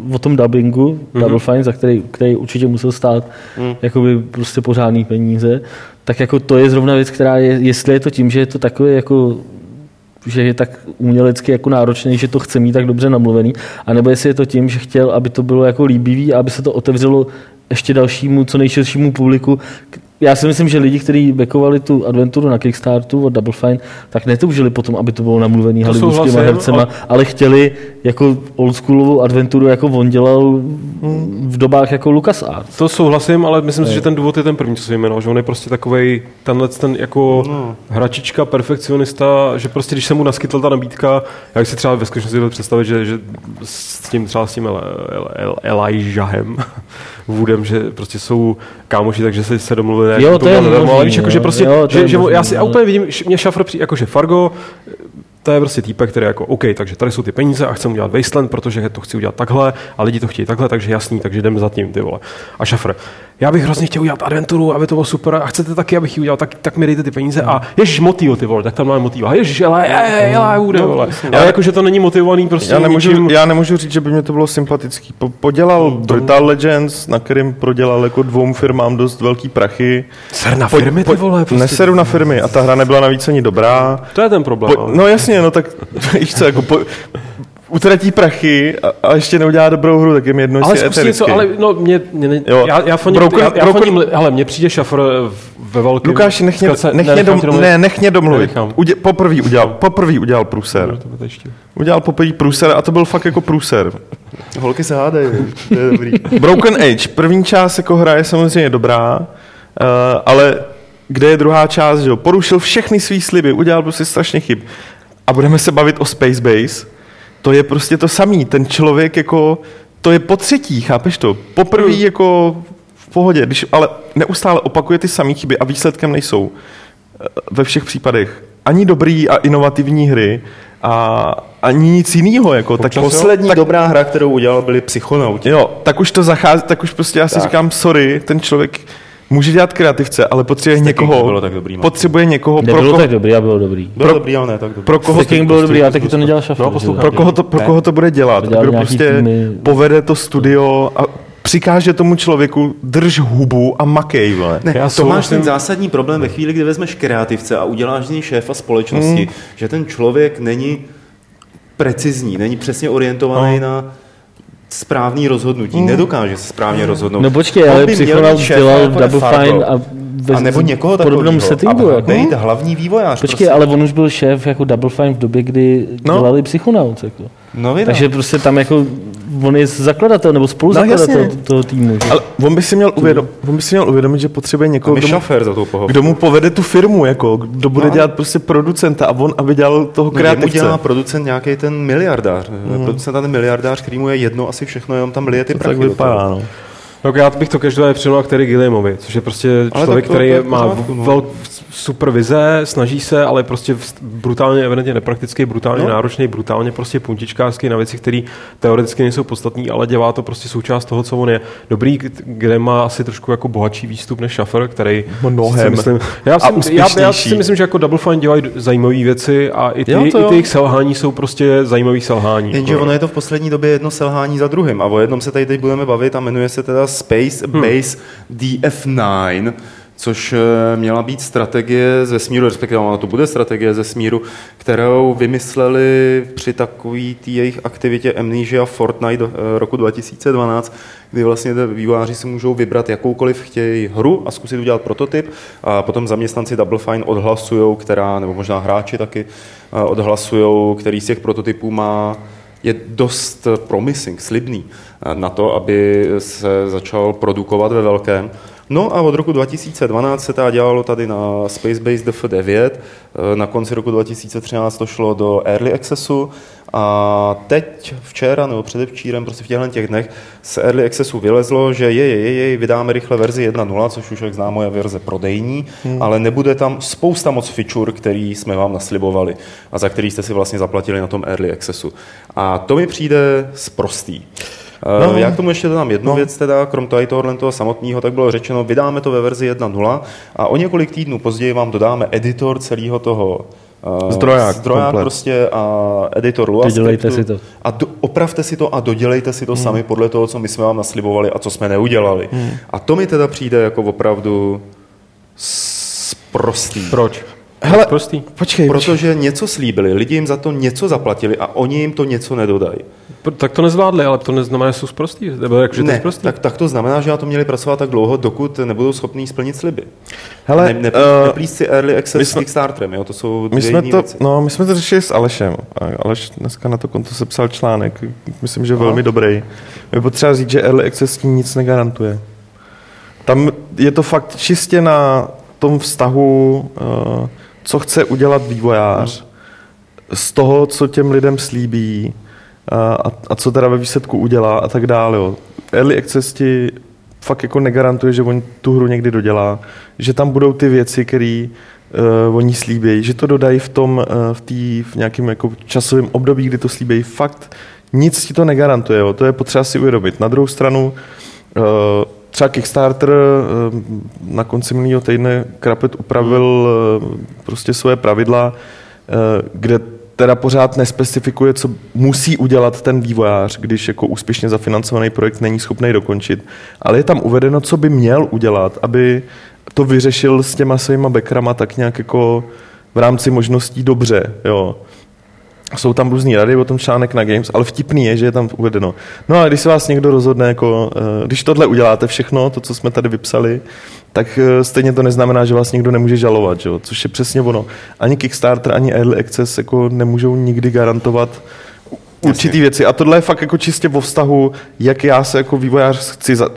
uh, o tom dubbingu, mm-hmm. Double Fine, za který, který určitě musel stát mm. jakoby prostě pořádný peníze, tak jako to je zrovna věc, která je, jestli je to tím, že je to takové jako že je tak umělecky jako náročný, že to chce mít tak dobře namluvený, anebo jestli je to tím, že chtěl, aby to bylo jako líbivý a aby se to otevřelo ještě dalšímu, co nejširšímu publiku. Já si myslím, že lidi, kteří backovali tu adventuru na Kickstartu od Double Fine, tak netoužili potom, aby to bylo namluvený To hollywoodskýma hercema, ale- ale chtěli jako oldschoolovou adventuru, jako on dělal v dobách jako LucasArts. To souhlasím, ale myslím si, že ten důvod je ten první, co jsem jmenoval, že on je prostě takovej, tenhle ten jako no. hračička, perfekcionista, že prostě když se mu naskytla ta nabídka, jak si třeba ve skutečnosti představit, že, že s tím třeba s tím El, El, El, Elijahem Woodem, že prostě jsou kámoši, takže se, se domluvili, ne, Jo, že to je zadarmo, ale možný, víš, jako, že prostě, Jo, že, že, možný, já si já ale- úplně vidím, že mě Šafr, přijde, jakože Fargo, to je prostě týpek, který je jako OK, takže tady jsou ty peníze a chcem udělat Wasteland, protože to chci udělat takhle a lidi to chtějí takhle, takže jasný, takže jdeme za tím, ty vole. A Šafr, já bych hrozně chtěl udělat adventuru, aby to bylo super a chcete taky, abych ji udělal, tak, tak mi dejte ty peníze a ježiš, motiv, ty vole, tak tam máme motiv. A ježiš, ale, ale, ale, bude, vole. Ale jakože to není motivovaný prostě já nemůžu, ničím. já nemůžu říct, že by mě to bylo sympatický. Po, podělal Brutal Legends, na kterým prodělal jako dvou firmám dost velký prachy. Ser na firmy, ty pojď- vole, prostě. Neseru na firmy a ta hra nebyla navíc ani dobrá. To je ten problém. Po, no jasně, no tak víš co, jako po, utratí prachy a, a ještě neudělá dobrou hru, tak je mi jedno, ale jestli je zkus něco, ale no, mě, mě, mě Jo. já, já foním, Broken- já, já Broken- foním, hele, mně přijde šafr ve velkém. Lukáši, nech mě, Zkratce, nech mě, dom, domluvit. ne, nech mě domluvit. Udě, poprvý udělal, poprvý udělal průser. Udělal poprvý průser a to byl fakt jako průser. Holky se hádají, to je dobrý. Broken Age, první část jako hra je samozřejmě dobrá, uh, ale kde je druhá část, že jo? Porušil všechny svý sliby, udělal prostě strašně chyb. A budeme se bavit o Space Base. To je prostě to samý. Ten člověk jako, to je po třetí, chápeš to? Poprvé Hmm. jako v pohodě, když ale neustále opakuje ty samé chyby a výsledkem nejsou eh, ve všech případech ani dobrý a inovativní hry a ani nic jiného. Jako, tak Poslední tak, dobrá hra, kterou udělal, byli psychonauti. Jo, tak už to zachází, tak už prostě já si Tak. říkám, sorry, ten člověk může dělat kreativce, ale potřebuje Sticking někoho, nebylo tak dobrý, potřebuje někoho, pro Nebylo koho, tak dobrý, a bylo dobrý. Byl Pro- dobrý, ale ne tak dobrý. pro koho, Sticking byl dobrý, a taky to nedělal Schaffer. No, poslouchám. pro koho to, pro koho to bude dělat, To dělal kdo prostě týmy. povede to studio a přikáže tomu člověku, drž hubu a makej, vole. Ne, Já to máš ten zásadní problém ve chvíli, kdy vezmeš kreativce a uděláš z něj šéfa společnosti, Hmm. že ten člověk není precizní, není přesně orientovaný No. na správný rozhodnutí, Hmm. nedokáže se správně rozhodnout. No počkej, ale Psychonaut dělal jako Double. Fine a ve, A nebo někoho podobném takového. settingu. A Jako. být hlavní vývojář. Počkej, ale on už byl šéf jako Double Fine v době, kdy No. dělali Psychonauts. Jako. No, no. Takže prostě tam jako, on je zakladatel nebo spoluzakladatel No, toho týmu. Že? Ale on by, si měl uvědom, on by si měl uvědomit, že potřebuje někoho, kdo mu, za kdo mu povede tu firmu, jako, kdo bude No. dělat prostě producenta a on, aby dělal toho No, kreativce. dělá producent nějaký ten miliardář. Mm. Producent ten miliardář, který mu je jedno asi všechno, jenom tam lije ty to prachy. tak vypadá, no. No, já bych to každopádně přidal k Terry Gilliamovi, což je prostě Ale člověk, tak to- který to je v má no. velk, super vize, snaží se, ale prostě brutálně, evidentně nepraktický, brutálně No. no. náročný, brutálně prostě puntičkářský na věci, které teoreticky nejsou podstatné, ale dělá to prostě součást toho, co on je. Dobrý, kde má asi trošku jako bohatší výstup než Schaffer, který Mnohem. si myslím, já, A si, já, já, úspěšnější. si myslím, že jako Double Fine dělají zajímavé věci a i ty, Jo, to i jo. ty jejich selhání jsou prostě zajímavý selhání. Jenže Jako- ono je to v poslední době jedno selhání za druhým a o jednom se tady teď budeme bavit a jmenuje se teda Space Hmm. Base DF9, což eh, měla být strategie ze smíru, respektive ona to bude strategie ze smíru, kterou vymysleli při takové té jejich aktivitě Amnesia Fortnite eh, roku 2012, kdy vlastně vývojáři si můžou vybrat jakoukoliv chtějí hru a zkusit udělat prototyp a potom zaměstnanci Double Fine odhlasují, která, nebo možná hráči taky, eh, odhlasují, který z těch prototypů má je dost promising, slibný na to, aby se začal produkovat ve velkém. No a od roku 2012 se teda dělalo tady na Space Base DF9, eh, na konci roku 2013 to šlo do Early Accessu a teď včera nebo předevčírem, prostě v těchto těch dnech z Early Accessu vylezlo, že je, je, je, je, vydáme rychle verzi 1.0, což už jak známo je verze prodejní, hmm. ale nebude tam spousta moc feature, který jsme vám naslibovali a za který jste si vlastně zaplatili na tom Early Accessu. A to mi přijde sprostý. No, Já k tomu ještě dodám jednu no. věc, teda, krom tady tohohle toho samotného, tak bylo řečeno, vydáme to ve verzi 1.0 a o několik týdnů později vám dodáme editor celého toho uh, Zdroják zdroják komplet. prostě a editor Lua Dodělejte si to. A do, opravte si to a dodělejte si to hmm. sami podle toho, co my jsme vám naslibovali a co jsme neudělali. Hmm. A to mi teda přijde jako opravdu sprostý. Proč? Hele, Prostý. Počkej, Proč? Protože něco slíbili, lidi jim za to něco zaplatili a oni jim to něco nedodají. Tak to nezvládli, ale to neznamená, že jsou sprostý. Nebo jako, že to je Ne, sprostý. tak, tak to znamená, že na to měli pracovat tak dlouho, dokud nebudou schopní splnit sliby. Hele, ne, ne, eh, neplíst si early access my s jsme- Kickstarterem, jo? to jsou My jsme, to, věci. no, my jsme to řešili s Alešem. A Aleš dneska na to konto sepsal článek, myslím, že velmi dobrý. Je potřeba říct, že Early Access tím nic negarantuje. Tam je to fakt čistě na tom vztahu, eh, co chce udělat vývojář, z toho, co těm lidem slíbí a, a, co teda ve výsledku udělá a tak dále. Jo. Early Access ti fakt jako negarantuje, že on tu hru někdy dodělá, že tam budou ty věci, které uh, oni slíbí, že to dodají v tom, uh, v, tý, v nějakém jako časovém období, kdy to slíbí. Fakt nic ti to negarantuje, jo. to je potřeba si uvědomit. Na druhou stranu, uh, třeba Kickstarter uh, na konci minulého týdne Krapet upravil uh, prostě svoje pravidla, uh, kde teda pořád nespecifikuje, co musí udělat ten vývojář, když jako úspěšně zafinancovaný projekt není schopný dokončit. Ale je tam uvedeno, co by měl udělat, aby to vyřešil s těma svýma backrama tak nějak jako v rámci možností dobře. Jo. Jsou tam různý rady, o tom článek na Games, ale vtipný je, že je tam uvedeno. No a když se vás někdo rozhodne, jako, eh, když tohle uděláte všechno, to, co jsme tady vypsali, tak eh, stejně to neznamená, že vás někdo nemůže žalovat, že jo? což je přesně ono. Ani Kickstarter, ani Early Access jako nemůžou nikdy garantovat určitý věci. A tohle je fakt jako čistě o vztahu, jak já se jako vývojář chci za...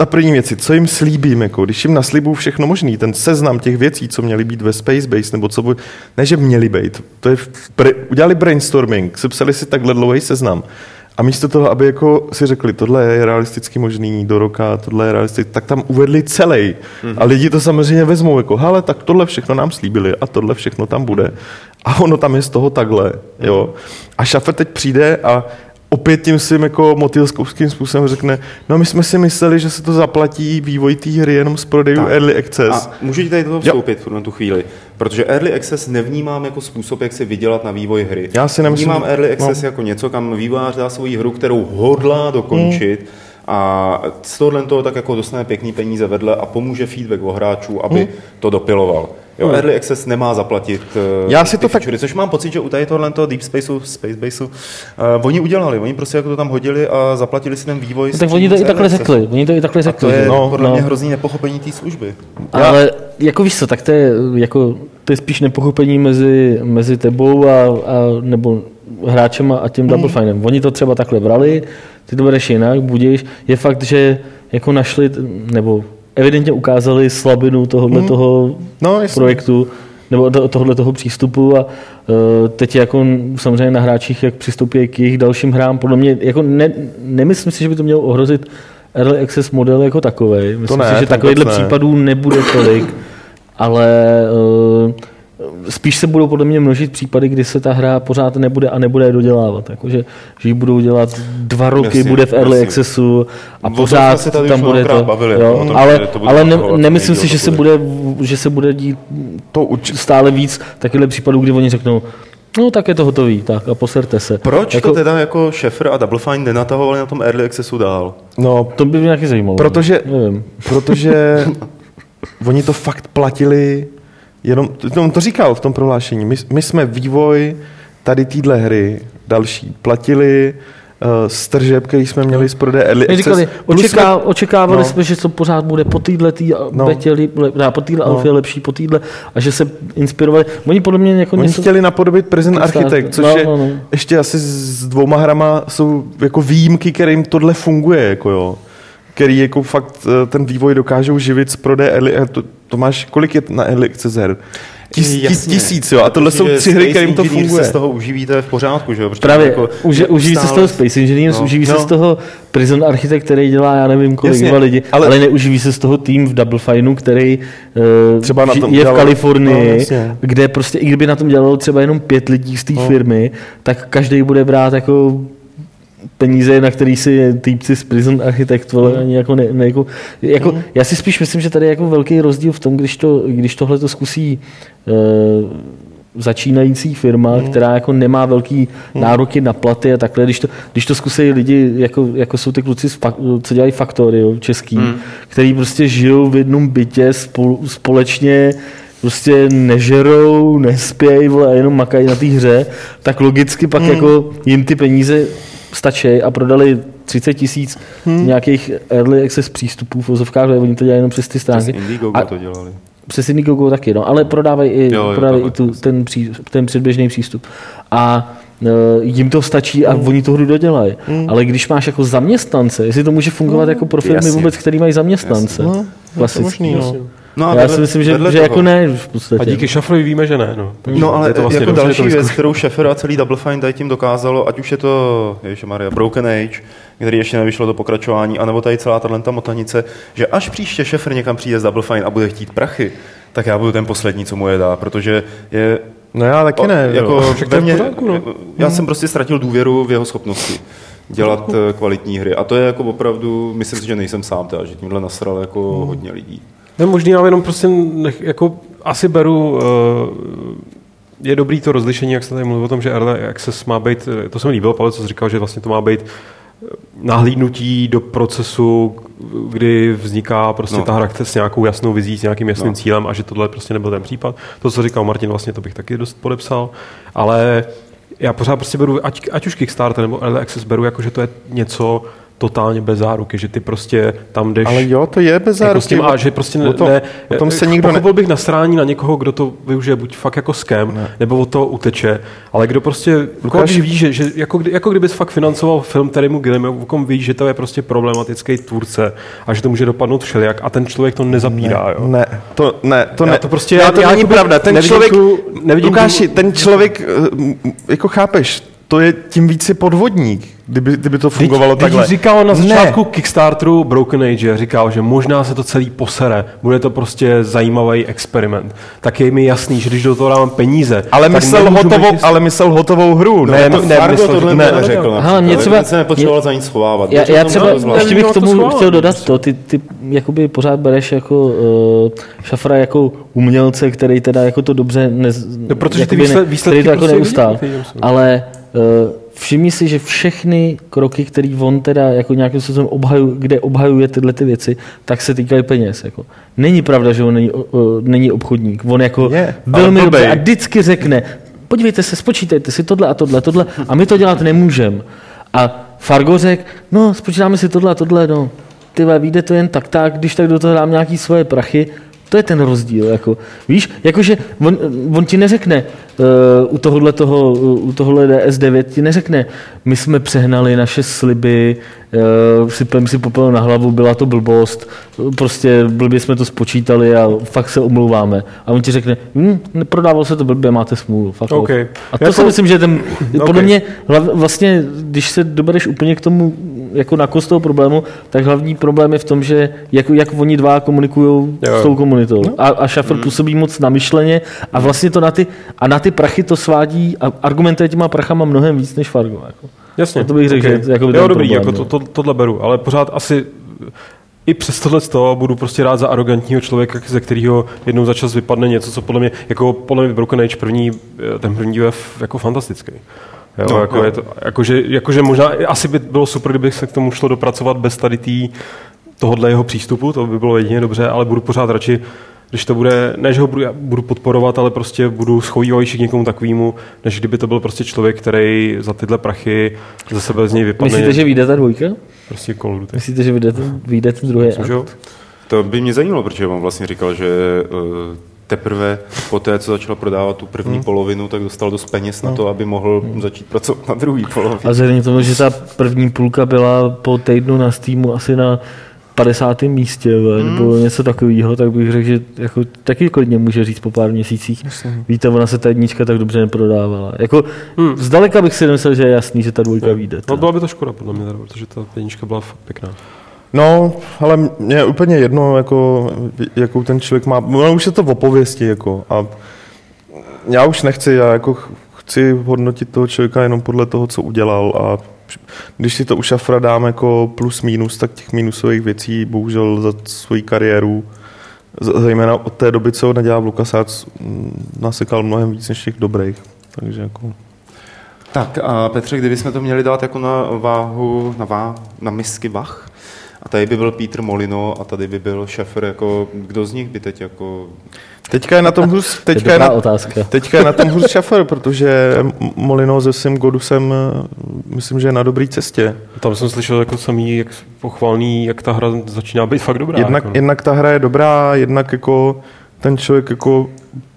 Na první věci, co jim slíbím, jako, když jim naslibuju všechno možný, ten seznam těch věcí, co měly být ve Space Base, nebo co, bu- ne, že měly být, to je, bre, udělali brainstorming, sepsali si takhle dlouhý seznam. A místo toho, aby jako si řekli, tohle je realisticky možný do roka, tohle je realisticky, tak tam uvedli celý. A lidi to samozřejmě vezmou jako, hele, tak tohle všechno nám slíbili a tohle všechno tam bude. A ono tam je z toho takhle, jo. A Šafer teď přijde a opět tím svým jako motylskovským způsobem řekne, no my jsme si mysleli, že se to zaplatí vývoj té hry jenom z prodejů Tak. Early Access. A můžu ti tady do toho vstoupit na tu chvíli, protože Early Access nevnímám jako způsob, jak si vydělat na vývoj hry. Já si nemyslím- Vnímám Early Access no. jako něco, kam vývojář dá svoji hru, kterou hodlá dokončit, Hmm. a z tohohle toho tak jako dostane pěkný peníze vedle a pomůže feedback o hráčů, aby Hmm. to dopiloval. Jo, Early Access nemá zaplatit uh, Já si ty to tak- featurey, což mám pocit, že u tady tohle toho Deep Spaceu, Space Baseu, uh, oni udělali, oni prostě jako to tam hodili a zaplatili si ten vývoj. No, tak oni to i takhle Early Accessu. řekli. Oni to i takhle A řekli. to je no, podle mě hrozný nepochopení té služby. Ale jako víš co, tak to je, jako, to je spíš nepochopení mezi, mezi tebou a, a nebo hráčem a tím Double Finem. Oni to třeba takhle brali, ty to bereš jinak, budíš. Je fakt, že jako našli, nebo evidentně ukázali slabinu tohohle toho No, projektu, nebo to, tohohle toho přístupu a uh, teď jako samozřejmě na hráčích, jak přistoupí k jejich dalším hrám. Podle mě, jako ne, nemyslím si, že by to mělo ohrozit Early Access model jako takový. Myslím ne, si, že to takovýchhle ne. případů nebude tolik, ale uh, spíš se budou podle mě množit případy, kdy se ta hra pořád nebude a nebude je dodělávat. Jakože, že ji budou dělat dva roky, Jasně, bude v Early jasně. Accessu a O tom jsme pořád se tady tam bude to. bavili, jo, o tom, ale že to bude ale ne, nemyslím si, že se, bude, že se bude dít To určitě. stále víc takovýchhle případů, kdy oni řeknou, no tak je to hotový, tak a poserte se. Proč jako, to teda jako Sheffer a Double Fine nenatahovali na tom Early Accessu dál? No, To by mě nějaký zajímalo. Protože- Nevím. protože oni to fakt platili jenom, to, to říkal v tom prohlášení, my, my jsme vývoj tady téhle hry další platili uh, z tržeb, který jsme měli z prodeje Early My říkali, očeká, očekávali no. jsme, že to pořád bude po téhle tý No. no. betě, li- le, ne, po téhle No. no. alfě lepší, po téhle, a že se inspirovali. Oni podle mě jako Oni něco... chtěli napodobit Prison. Architect, což No, je no, no. ještě asi s dvouma hrama jsou jako výjimky, kterým tohle funguje, jako jo. Který jako fakt eh, ten vývoj dokážou živit z prodeje Early, eh, to, to máš, kolik je na Early Access her? Tis, tis, Jasně. tisíc, jo, a tohle jsou tři hry, kterým to funguje. se z toho uživíte v pořádku, že jo? Protože Právě, jako uži, uživí se z stále- toho Space Engineers, No. no, uživí se No. z toho Prison Architect, který dělá, já nevím kolik, Jasně, dva lidi, ale- ale, neuživí se z toho tým v Double Fineu, který uh, Třeba na tom je v dělal- Kalifornii, no, jasně. kde prostě, i kdyby na tom dělalo třeba jenom pět lidí z té No. firmy, tak každý bude brát jako peníze, na který si týpci z Prison Architect vole, Mm. ani jako ne, ne, jako, jako, Já si spíš myslím, že tady je jako velký rozdíl v tom, když, to, když tohle to zkusí uh, začínající firma, Mm. která jako nemá velký nároky na platy a takhle, když to, když to zkusí lidi, jako, jako jsou ty kluci, z co dělají faktory, jo, český, Mm. který prostě žijou v jednom bytě spolu, společně prostě nežerou, nespějí, vole, a jenom makají na té hře, tak logicky pak Hmm. jako jim ty peníze stačí a prodali 30 tisíc Hmm. nějakých early access přístupů v vozovkách, ale oni to dělají jenom přes ty Přes stránky. Indiegogo A- to dělali. Přes Indiegogo taky, no, ale prodávají i, Jo, jo, prodávají i tu, ten, pří, ten předběžný přístup. A e, jim to stačí a oni tu hru dodělají. Ale když máš jako zaměstnance, jestli to může fungovat jako pro firmy jasně. vůbec, který mají zaměstnance. No, klasicky. možný, no. No a Já vedle- si myslím, že, že toho- jako ne v podstatě. A díky Šafrovi víme, že ne. No, Takže No ale je to vlastně jako dobře, další to věc, kterou Sheffer a celý Double Fine tady tím dokázalo, ať už je to Maria, Broken Age, který ještě nevyšlo do pokračování, anebo tady celá tato motanice, že až příště Sheffer někam přijde z Double Fine a bude chtít prachy, tak já budu ten poslední, co mu je dá, protože je No já taky ne. jako ve mně, pořádku, no. já jsem prostě ztratil důvěru v jeho schopnosti dělat eh, kvalitní hry. A to je jako opravdu, myslím si, že nejsem sám, teda, že tímhle nasral jako hodně lidí. Ne, možný, ale jenom prostě nech, jako asi beru, uh, je dobrý to rozlišení, jak se tady mluví o tom, že Early Access má být, eh, to se mi líbilo, Pavel, co jsi říkal, že vlastně to má být eh, nahlídnutí do procesu, kdy vzniká prostě No. ta hra s nějakou jasnou vizí, s nějakým jasným no. cílem a že tohle prostě nebyl ten případ. To, co říkal Martin, vlastně to bych taky dost podepsal, ale já pořád prostě beru, ať, ať už Kickstarter nebo Early Access beru, jako že to je něco totálně bez záruky, že ty prostě tam jdeš Ale jo, to je bez jako s tím, záruky. a že prostě ne, o tom, ne, o tom se nikdo ne... bych nasrání na někoho, kdo to využije buď fakt jako scam, ne. nebo od toho uteče, ale kdo prostě, Lukáš, když ví, že, že jako, kdy, jako kdybys fakt financoval film, který mu Gilliam, kom ví, že to je prostě problematický tvůrce a že to může dopadnout všelijak a ten člověk to nezapírá, jo. Ne, to ne, to Já ne. to prostě- ne, já- to já není pravda. Ten nevidím člověk, tu- nevidím Lukáši, tu- ten člověk, eh, jako chápeš, to je tím více podvodník, kdyby, kdyby to fungovalo Teď, takhle. teď říkal na Ne. začátku Kickstarteru Broken Age, říkal, že možná se to celý posere, bude to prostě zajímavý experiment. Tak je mi jasný, že když do toho dávám peníze, Ale myslel, hotovou, být- ale myslel hotovou hru. No, ne, to ne, Fargo myslel, tohle ne, ne, neřekl. Třeba- Ten se nepotřeboval za nic schovávat. Já, já třeba, ještě bych k tomu to chtěl dodat to, ty, ty jakoby pořád bereš jako uh, šafra jako umělce, který teda jako to dobře ne, No, protože ty výsled- výsledky který to jako prostě neustál. Ale všimni si, že všechny kroky, které on teda jako nějakým způsobem obhaju, kde obhajuje tyhle ty věci, tak se týkají peněz. Jako. Není pravda, že on není, o, není obchodník. On jako Je, velmi dobře a vždycky řekne, podívejte se, spočítejte si tohle a tohle, tohle a my to dělat nemůžeme. A Fargo řekl, no spočítáme si tohle a tohle, no ty vyjde to jen tak tak, když tak do toho dám nějaký svoje prachy, to je ten rozdíl. Jako. Víš, jakože on, on ti neřekne uh, u tohohle, toho, u tohohle DS9 ti neřekne, my jsme přehnali naše sliby, uh, sypem si popel na hlavu, byla to blbost, prostě blbě jsme to spočítali a fakt se omlouváme. A on ti řekne, hm, prodávalo se to blbě, máte smůlu. Fakt OK. off." A to Jako- si myslím, že ten, podle OK. mě vlastně, když se dobereš úplně k tomu jako na kost toho problému, tak hlavní problém je v tom, že jak, jak oni dva komunikují s tou komunitou. A, a Schaffer působí moc namyšleně a vlastně to na ty, a na ty prachy to svádí a argumentuje těma prachama mnohem víc než Fargo. Jako. Jasně. A to bych řekl, OK. že jako jo, dobrý, problém, jako no. to, to, tohle beru, ale pořád asi i přes tohle z toho budu prostě rád za arrogantního člověka, ze kterého jednou za čas vypadne něco, co podle mě, jako podle mě Broken Age první, eh, ten první je jako fantastický. Jo, No, no, jako jo. Je to, jakože, jakože možná asi by bylo super, kdyby se k tomu šlo dopracovat bez tady tý, tohohle jeho přístupu, to by bylo jedině dobře, ale budu pořád radši, když to bude, ne, že ho budu, budu podporovat, ale prostě budu schovývající k někomu takovému, než kdyby to byl prostě člověk, který za tyhle prachy ze sebe z něj vypadne. Myslíte, že vyjde ta dvojka? Prostě Duty. Myslíte, že vyjde ten, vyjde ten druhý? Myslím? To by mě zajímalo, protože on vlastně říkal, že eh, teprve po té, co začal prodávat tu první Hmm. polovinu, tak dostal dost peněz na to, aby mohl začít pracovat na druhý polovině. A vzhledem k tomu, že ta první půlka byla po týdnu na Steamu asi na 50. místě, hmm. nebo něco takového, tak bych řekl, že jako, taky klidně může říct po pár měsících. Víte, ona se ta jednička tak dobře neprodávala. Jako, hmm. Zdaleka bych si nemyslel, že je jasný, že ta dvojka vyjde. No, byla by to škoda, podle mě, teda, protože ta jednička byla fakt pěkná. No, ale mě je úplně jedno, jako, jakou ten člověk má. No, už je to o pověsti, jako. A já už nechci, já jako ch- chci hodnotit toho člověka jenom podle toho, co udělal a když si to u Šafra dám jako plus minus, tak těch minusových věcí bohužel za svoji kariéru zejména od té doby, co nedělal v LucasArts, mm, nasekal mnohem víc než těch dobrých. Takže jako... Tak a Petře, kdybychom to měli dát jako na váhu, na, vá, na misky vach, a tady by byl Peter Molino a tady by byl Šefer, jako kdo z nich by teď jako... Teďka je na tom hůř, teďka je na, otázka. Teďka je na tom hůř Schaffer, protože Molino se svým Godusem eh, myslím, že je na dobré cestě. Tam jsem slyšel jako samý jak pochvalný, jak ta hra začíná být fakt dobrá. Jednak, jako, no. jednak ta hra je dobrá, jednak jako ten člověk jako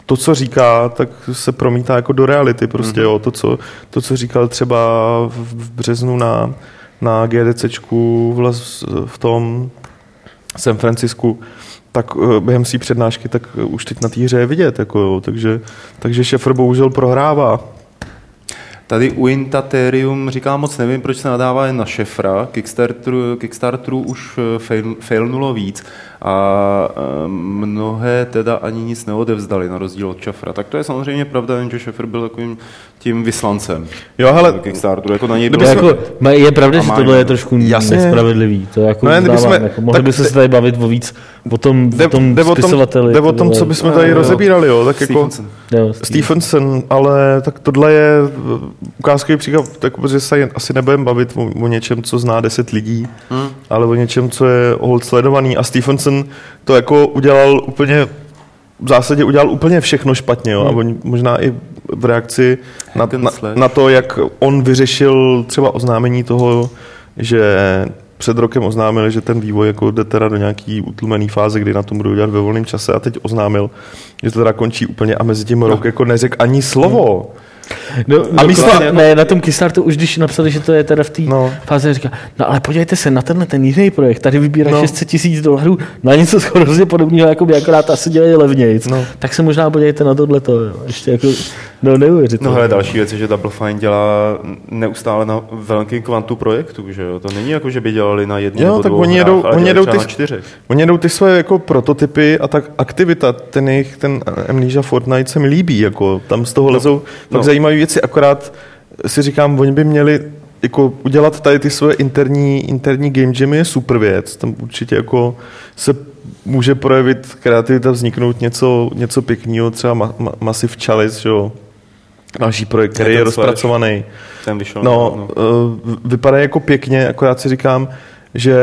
to, co říká, tak se promítá jako do reality prostě, mm-hmm. jo. To, co, to, co říkal třeba v, v březnu na, na GDCčku v, Las, v tom San Francisku, tak eh, během své přednášky, tak eh, už teď na té hře je vidět, jako jo. Takže, takže Šefr bohužel prohrává. Tady u Intaterium říká moc nevím, proč se nadává jen na Šefra. Kickstarteru, Kickstarteru už eh, fail, failnulo víc a mnohé teda ani nic neodevzdali na rozdíl od Šefra. Tak to je samozřejmě pravda, že Šefr byl takovým tím vyslancem Jo, hele, Kickstarteru. Jako na něj To bylo, jako, je pravda, že tohle je trošku Jasně. nespravedlivý. To jako No, uznávám, kdybychom- jako, mohli tak bychom se tady bavit o víc o tom, Jde, o tom tom, spisovateli. jde o tom, co bychom tady Jo, rozebírali, jo. Tak jako Stephenson. Jo, Stephenson, ale tak tohle je eh, ukázkový příklad, tak, protože se asi nebudeme bavit o, o něčem, co zná 10 lidí, hmm. ale o něčem, co je hold sledovaný. A Stephenson to jako udělal úplně v zásadě udělal úplně všechno špatně. Jo? A oni možná i v reakci na, na, na to, jak on vyřešil třeba oznámení toho, že před rokem oznámil, že ten vývoj jako jde teda do nějaký utlumený fáze, kdy na tom budou dělat ve volném čase a teď oznámil, že to teda končí úplně a mezi tím rok jako neřekl ani slovo. No, A a místo- místo, ne, na tom Kickstarteru už když napsali, že to je teda v té No. no. fázi, říká, no ale podívejte se na tenhle ten jiný projekt, tady vybírá No. no. 600 tisíc dolarů na něco hrozně podobného, jako by akorát asi dělají levnějc. No. No. Tak se možná podívejte na tohleto, jo. ještě jako, no neuvěřitelné. No hele, další věc je, že Double Fine dělá neustále na velkým kvantu projektů, že jo? To není jako, že by dělali na jedné Jo, nebo tak dvou oni hrách, jedou- ale oni dělají jedou ty- na čtyřech. Oni jedou ty svoje jako prototypy a tak aktivita, ten jejich, ten Amnesia Fortnite se mi líbí, jako tam z toho no, lezou tak no. zajímavé věci, akorát si říkám, oni by měli jako udělat tady ty svoje interní, interní game jamy je super věc, tam určitě jako se může projevit kreativita, vzniknout něco, něco pěkného, třeba ma, ma, Massive Chalice, že jo, další projekt, který Je je rozpracovaný. Ten vyšel. No, no. uh, vypadá jako pěkně, akorát si říkám, že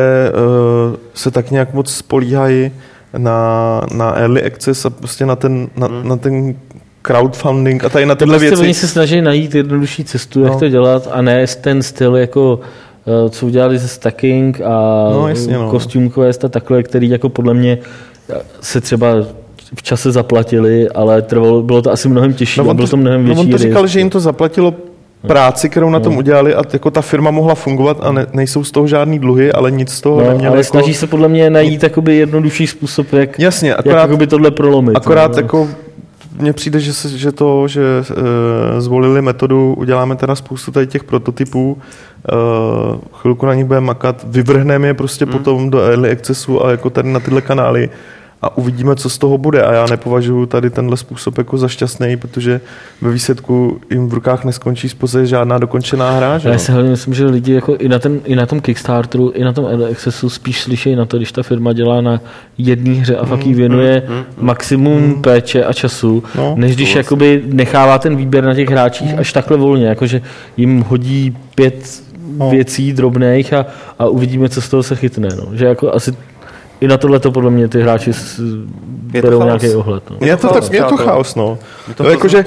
uh, se tak nějak moc spolíhají na, na early access a prostě na ten, na, Hmm. na ten crowdfunding a tady na tyhle Prostě věci. oni se snaží najít jednodušší cestu, jak No. to dělat a ne ten styl jako eh, co udělali ze stacking a No, jasně, no. Costume Quest a takhle, který jako podle mě se třeba v čase zaplatili, ale trvalo, bylo to asi mnohem těžší a on byl to mnohem no, větší on to říkal, risk. že jim to zaplatilo práci, kterou na tom udělali a jako ta firma mohla fungovat a ne, nejsou z toho žádný dluhy, ale nic z toho No, neměli. ale jako... snaží se podle mě najít jakoby jednodušší způsob, jak, Jasně, jak akorát, jakoby tohle prolomit. akorát no. jako mně přijde, že, se, že to, že e, zvolili metodu, uděláme teda spoustu tady těch prototypů, e, chvilku na nich budeme makat, vyvrhneme je prostě mm. potom do early accessu a jako tady na tyhle kanály a uvidíme, co z toho bude. A já nepovažuji tady tenhle způsob jako za šťastný, protože ve výsledku jim v rukách neskončí spoze žádná dokončená hra. Že? Já no? si hlavně myslím, že lidi jako i na, ten, i na tom Kickstarteru, i na tom Accessu spíš slyšejí na to, když ta firma dělá na jedné hře a fakt jí věnuje maximum péče a času, No, než když jakoby nechává ten výběr na těch hráčích až takhle volně, jakože jim hodí pět věcí drobných a, a uvidíme, co z toho se chytne. No. Že jako asi i na tohle to podle mě ty hráči s, Je berou nějaký ohled. No. Je to, chaos, tak, je to chaos, no. Je to to jakože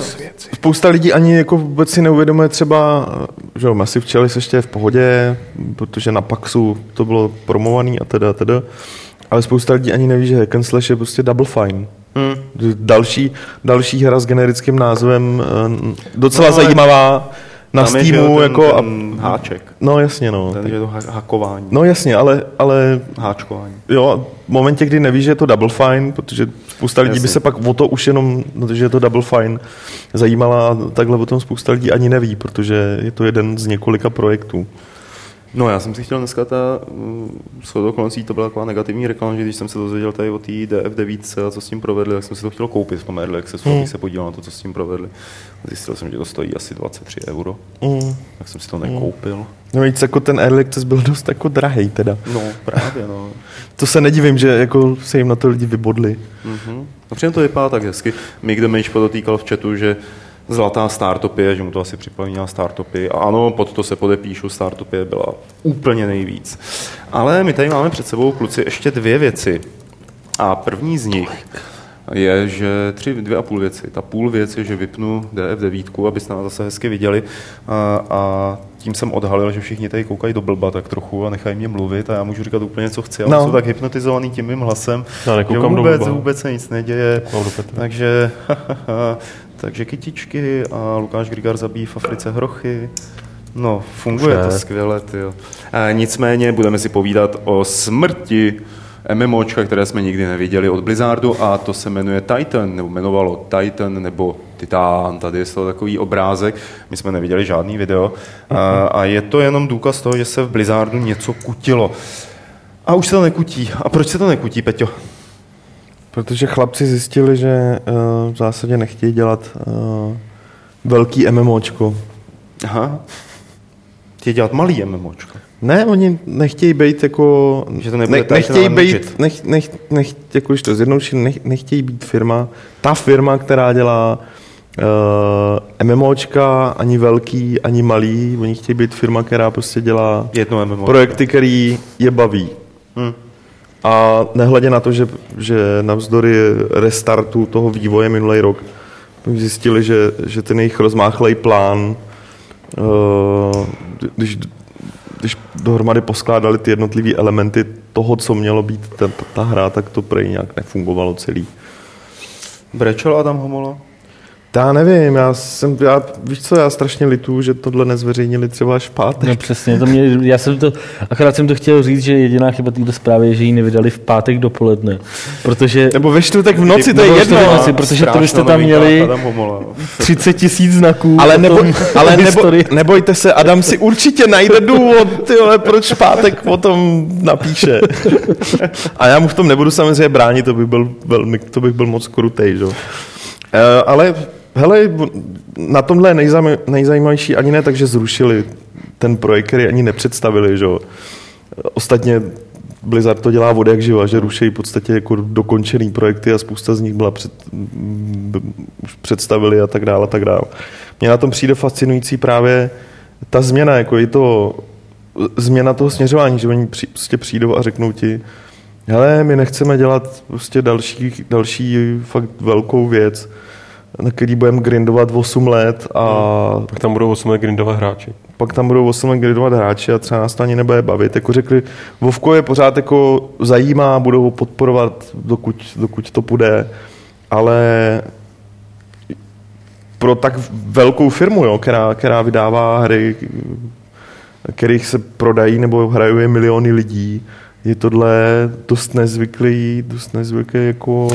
spousta lidí ani jako vůbec si neuvědomuje třeba, že jo, Massive Chalice ještě je v pohodě, protože na Paxu to bylo promovaný a teda, teda. Ale spousta lidí ani neví, že Hack and Slash je prostě Double Fine. Hmm. Další, další hra s generickým názvem, eh, docela No, ale zajímavá, na Tam Steamu, ten, jako, a, ten háček. no jasně, no. Ten, že je to ha- hakování. No jasně, ale, ale Háčkování. Jo, v momentě, kdy nevíš, že je to double fine, protože spousta lidí by Jasně. se pak o to už jenom, no, že je to double fine, zajímala a takhle o tom spousta lidí ani neví, protože je to jeden z několika projektů. No já jsem si chtěl dneska ta, s okolností to byla taková negativní reklama, že když jsem se dozvěděl tady o té DF9 a co s tím provedli, tak jsem si to chtěl koupit v tom Early Accessu, Hmm. abych se podíval na to, co s tím provedli. Zjistil jsem, že to stojí asi 23 euro, Mm. tak jsem si to nekoupil. No víc, jako ten Early Access byl dost jako drahý teda. No právě, no. To se nedivím, že jako se jim na to lidi vybodli. Mhm. A přitom to vypadá tak hezky. Mik Damage podotýkal v chatu, že zlatá startupie, že mu to asi připomíná startupy. A ano, pod to se podepíšu, startupie byla úplně nejvíc. Ale my tady máme před sebou, kluci, ještě dvě věci. A první z nich je, že tři, dvě a půl věci. Ta půl věc je, že vypnu DF9, abyste nás zase hezky viděli. A, a tím jsem odhalil, že všichni tady koukají do blba tak trochu a nechají mě mluvit a já můžu říkat úplně, co chci. Ale No. no. jsou tak hypnotizovaný tím mým hlasem, Já že nekoukám do vůbec, blba. vůbec se nic neděje. Takže, takže kytičky a Lukáš Grigar zabíjí v Africe hrochy. No, funguje to Dobře. skvěle. A nicméně budeme si povídat o smrti MMOčka, které jsme nikdy neviděli od Blizzardu a to se jmenuje Titan, nebo jmenovalo Titan, nebo Titán, tady je toho takový obrázek, my jsme neviděli žádný video a, a je to jenom důkaz toho, že se v Blizzardu něco kutilo. A už se to nekutí. A proč se to nekutí, Peťo? Protože chlapci zjistili, že uh, v zásadě nechtějí dělat uh, velký MMOčko. Aha. Chtějí dělat malý MMOčko. Ne, oni nechtějí být jako... Že to nebude ne, nechtějí být, nech, nech, nech, jako už to zjednoduším, nech, nechtějí být firma, ta firma, která dělá uh, MMOčka, ani velký, ani malý, oni chtějí být firma, která prostě dělá Jedno MMO. projekty, který je baví. Hm. A nehledě na to, že, že navzdory restartu toho vývoje minulý rok zjistili, že, že ten jejich rozmáchlej plán, uh, když, když dohromady poskládali ty jednotlivé elementy toho, co mělo být ta, ta, hra, tak to prej nějak nefungovalo celý. Brečel Adam Homola? Já nevím, já jsem, já, víš co, já strašně litu, že tohle nezveřejnili třeba až v pátek. No přesně, to mě, já jsem to, akorát jsem to chtěl říct, že jediná chyba této zprávy je, že ji nevydali v pátek dopoledne, protože Nebo ve čtvrtek v noci, to je jedno. v noci, protože to byste tam měli Adam Homola. 30 tisíc znaků. Ale, nebo, tom- ale nebo, nebojte se, Adam si určitě najde důvod, tyhle, proč v pátek o tom napíše. A já mu v tom nebudu samozřejmě bránit, to bych byl, velmi, to bych byl moc krutej. Že? Uh, ale hele, na tomhle je nejzaj, nejzajímavější ani ne, takže zrušili ten projekt, který ani nepředstavili. Že? Ostatně Blizzard to dělá od jak živa, že ruší v podstatě jako dokončený projekty a spousta z nich byla před, už představili a tak dále a tak dále. Mně na tom přijde fascinující právě ta změna, jako je to změna toho směřování, že oni při, prostě přijdou a řeknou ti, hele, my nechceme dělat prostě další, další fakt velkou věc, na který budeme grindovat 8 let a Pak tam budou 8 let grindovat hráči. pak tam budou 8 let gridovat hráči a třeba nás to ani nebude bavit. Jako řekli, Vovko je pořád jako zajímá, budou ho podporovat, dokud, dokud to půjde, ale pro tak velkou firmu, jo, která, která vydává hry, kterých se prodají nebo hrajou je miliony lidí, je tohle dost nezvyklý, dost nezvyklý jako...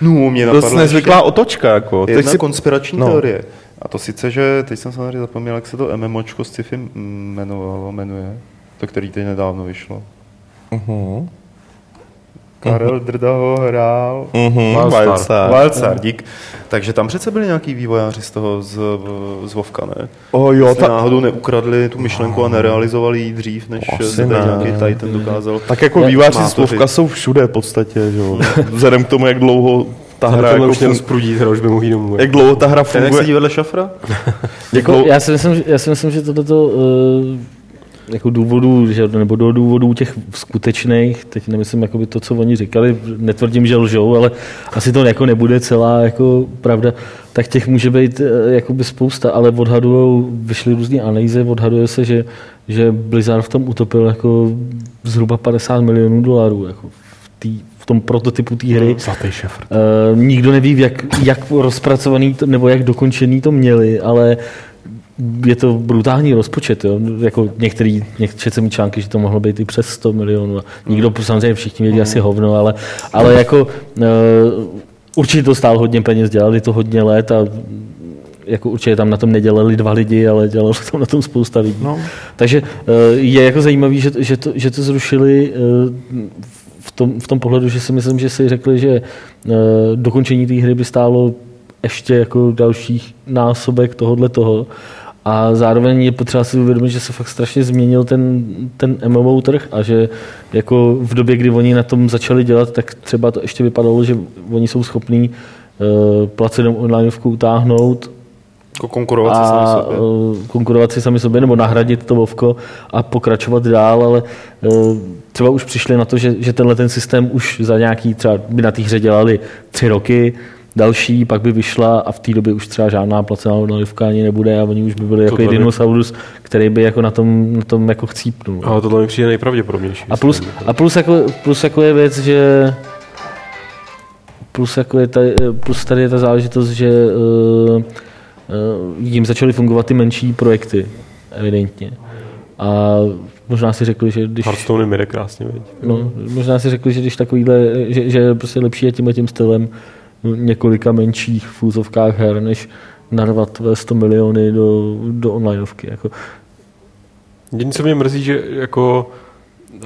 No, mě Dost napadla nezvyklá ještě otočka, jako. Teď Jedna si, konspirační no. teorie. A to sice, že teď jsem samozřejmě zapomněl, jak se to MMOčko sci-fi jmenovalo, jmenuje. To, který teď nedávno vyšlo. uh-huh. Karel Drda ho hrál. Uh-huh. Wildstar. Wildstar. Wildstar, dík. Takže tam přece byli nějaký vývojáři z toho, z, z Vovka, ne? Oh, jo, Jestli ta, náhodou neukradli tu myšlenku a nerealizovali ji dřív, než Asi se tady ne. nějaký Titan dokázal. tak jako má z Vovka jsou všude v podstatě, že jo. Vzhledem k tomu, jak dlouho ta hra, jako už fun- rozprudí, hra už by mohl jít domů. jak dlouho ta hra Ten, jak funguje. sedí vedle šafra? Jako, já, si myslím, že- já si myslím, že tohleto uh, jako důvodů, že, nebo do důvodů těch skutečných, teď nemyslím jakoby to, co oni říkali, netvrdím, že lžou, ale asi to jako nebude celá jako pravda, tak těch může být eh, jakoby spousta, ale odhadujou, vyšly různé analýzy, odhaduje se, že, že Blizzard v tom utopil jako zhruba 50 milionů dolarů jako v, tý, v tom prototypu té hry. Zlatý šefr. Uh, nikdo neví, jak, jak rozpracovaný to, nebo jak dokončený to měli, ale je to brutální rozpočet. Jo? Jako některý, některé jsem články, že to mohlo být i přes 100 milionů. Nikdo, samozřejmě všichni vědí asi hovno, ale, ale jako uh, určitě to stál hodně peněz, dělali to hodně let a jako určitě tam na tom nedělali dva lidi, ale dělalo tam na tom spousta lidí. No. Takže eh, je jako zajímavé, že, že, to, že to zrušili eh, v tom, v tom pohledu, že si myslím, že si řekli, že eh, dokončení té hry by stálo ještě jako dalších násobek tohohle toho. A zároveň je potřeba si uvědomit, že se fakt strašně změnil ten, ten MMO trh a že jako v době, kdy oni na tom začali dělat, tak třeba to ještě vypadalo, že oni jsou schopní uh, placenou onlineovku utáhnout Jako konkurovat se sami a sobě. eh, konkurovat si sami sobě nebo nahradit to Vovko a pokračovat dál, ale eh, třeba už přišli na to, že, že tenhle ten systém už za nějaký, třeba by na té hře dělali tři roky, další, pak by vyšla a v té době už třeba žádná placená nalivka ani nebude a oni už by byli jako dinosaurus, který by jako na tom, na tom jako chcípnul. Ale tohle mi přijde nejpravděpodobnější. A plus, a plus, jako, plus jako je věc, že plus, jako je tady, plus tady je ta záležitost, že uh, uh, jim začaly fungovat ty menší projekty, evidentně. A možná si řekli, že když... Hearthstone jde krásně? No, možná si řekli, že když takovýhle, že, že je prostě lepší je tímhle tím stylem několika menších v úzovkách her, než narvat ve 100 miliony do, do onlineovky. Jako. Jediné, co mě mrzí, že jako,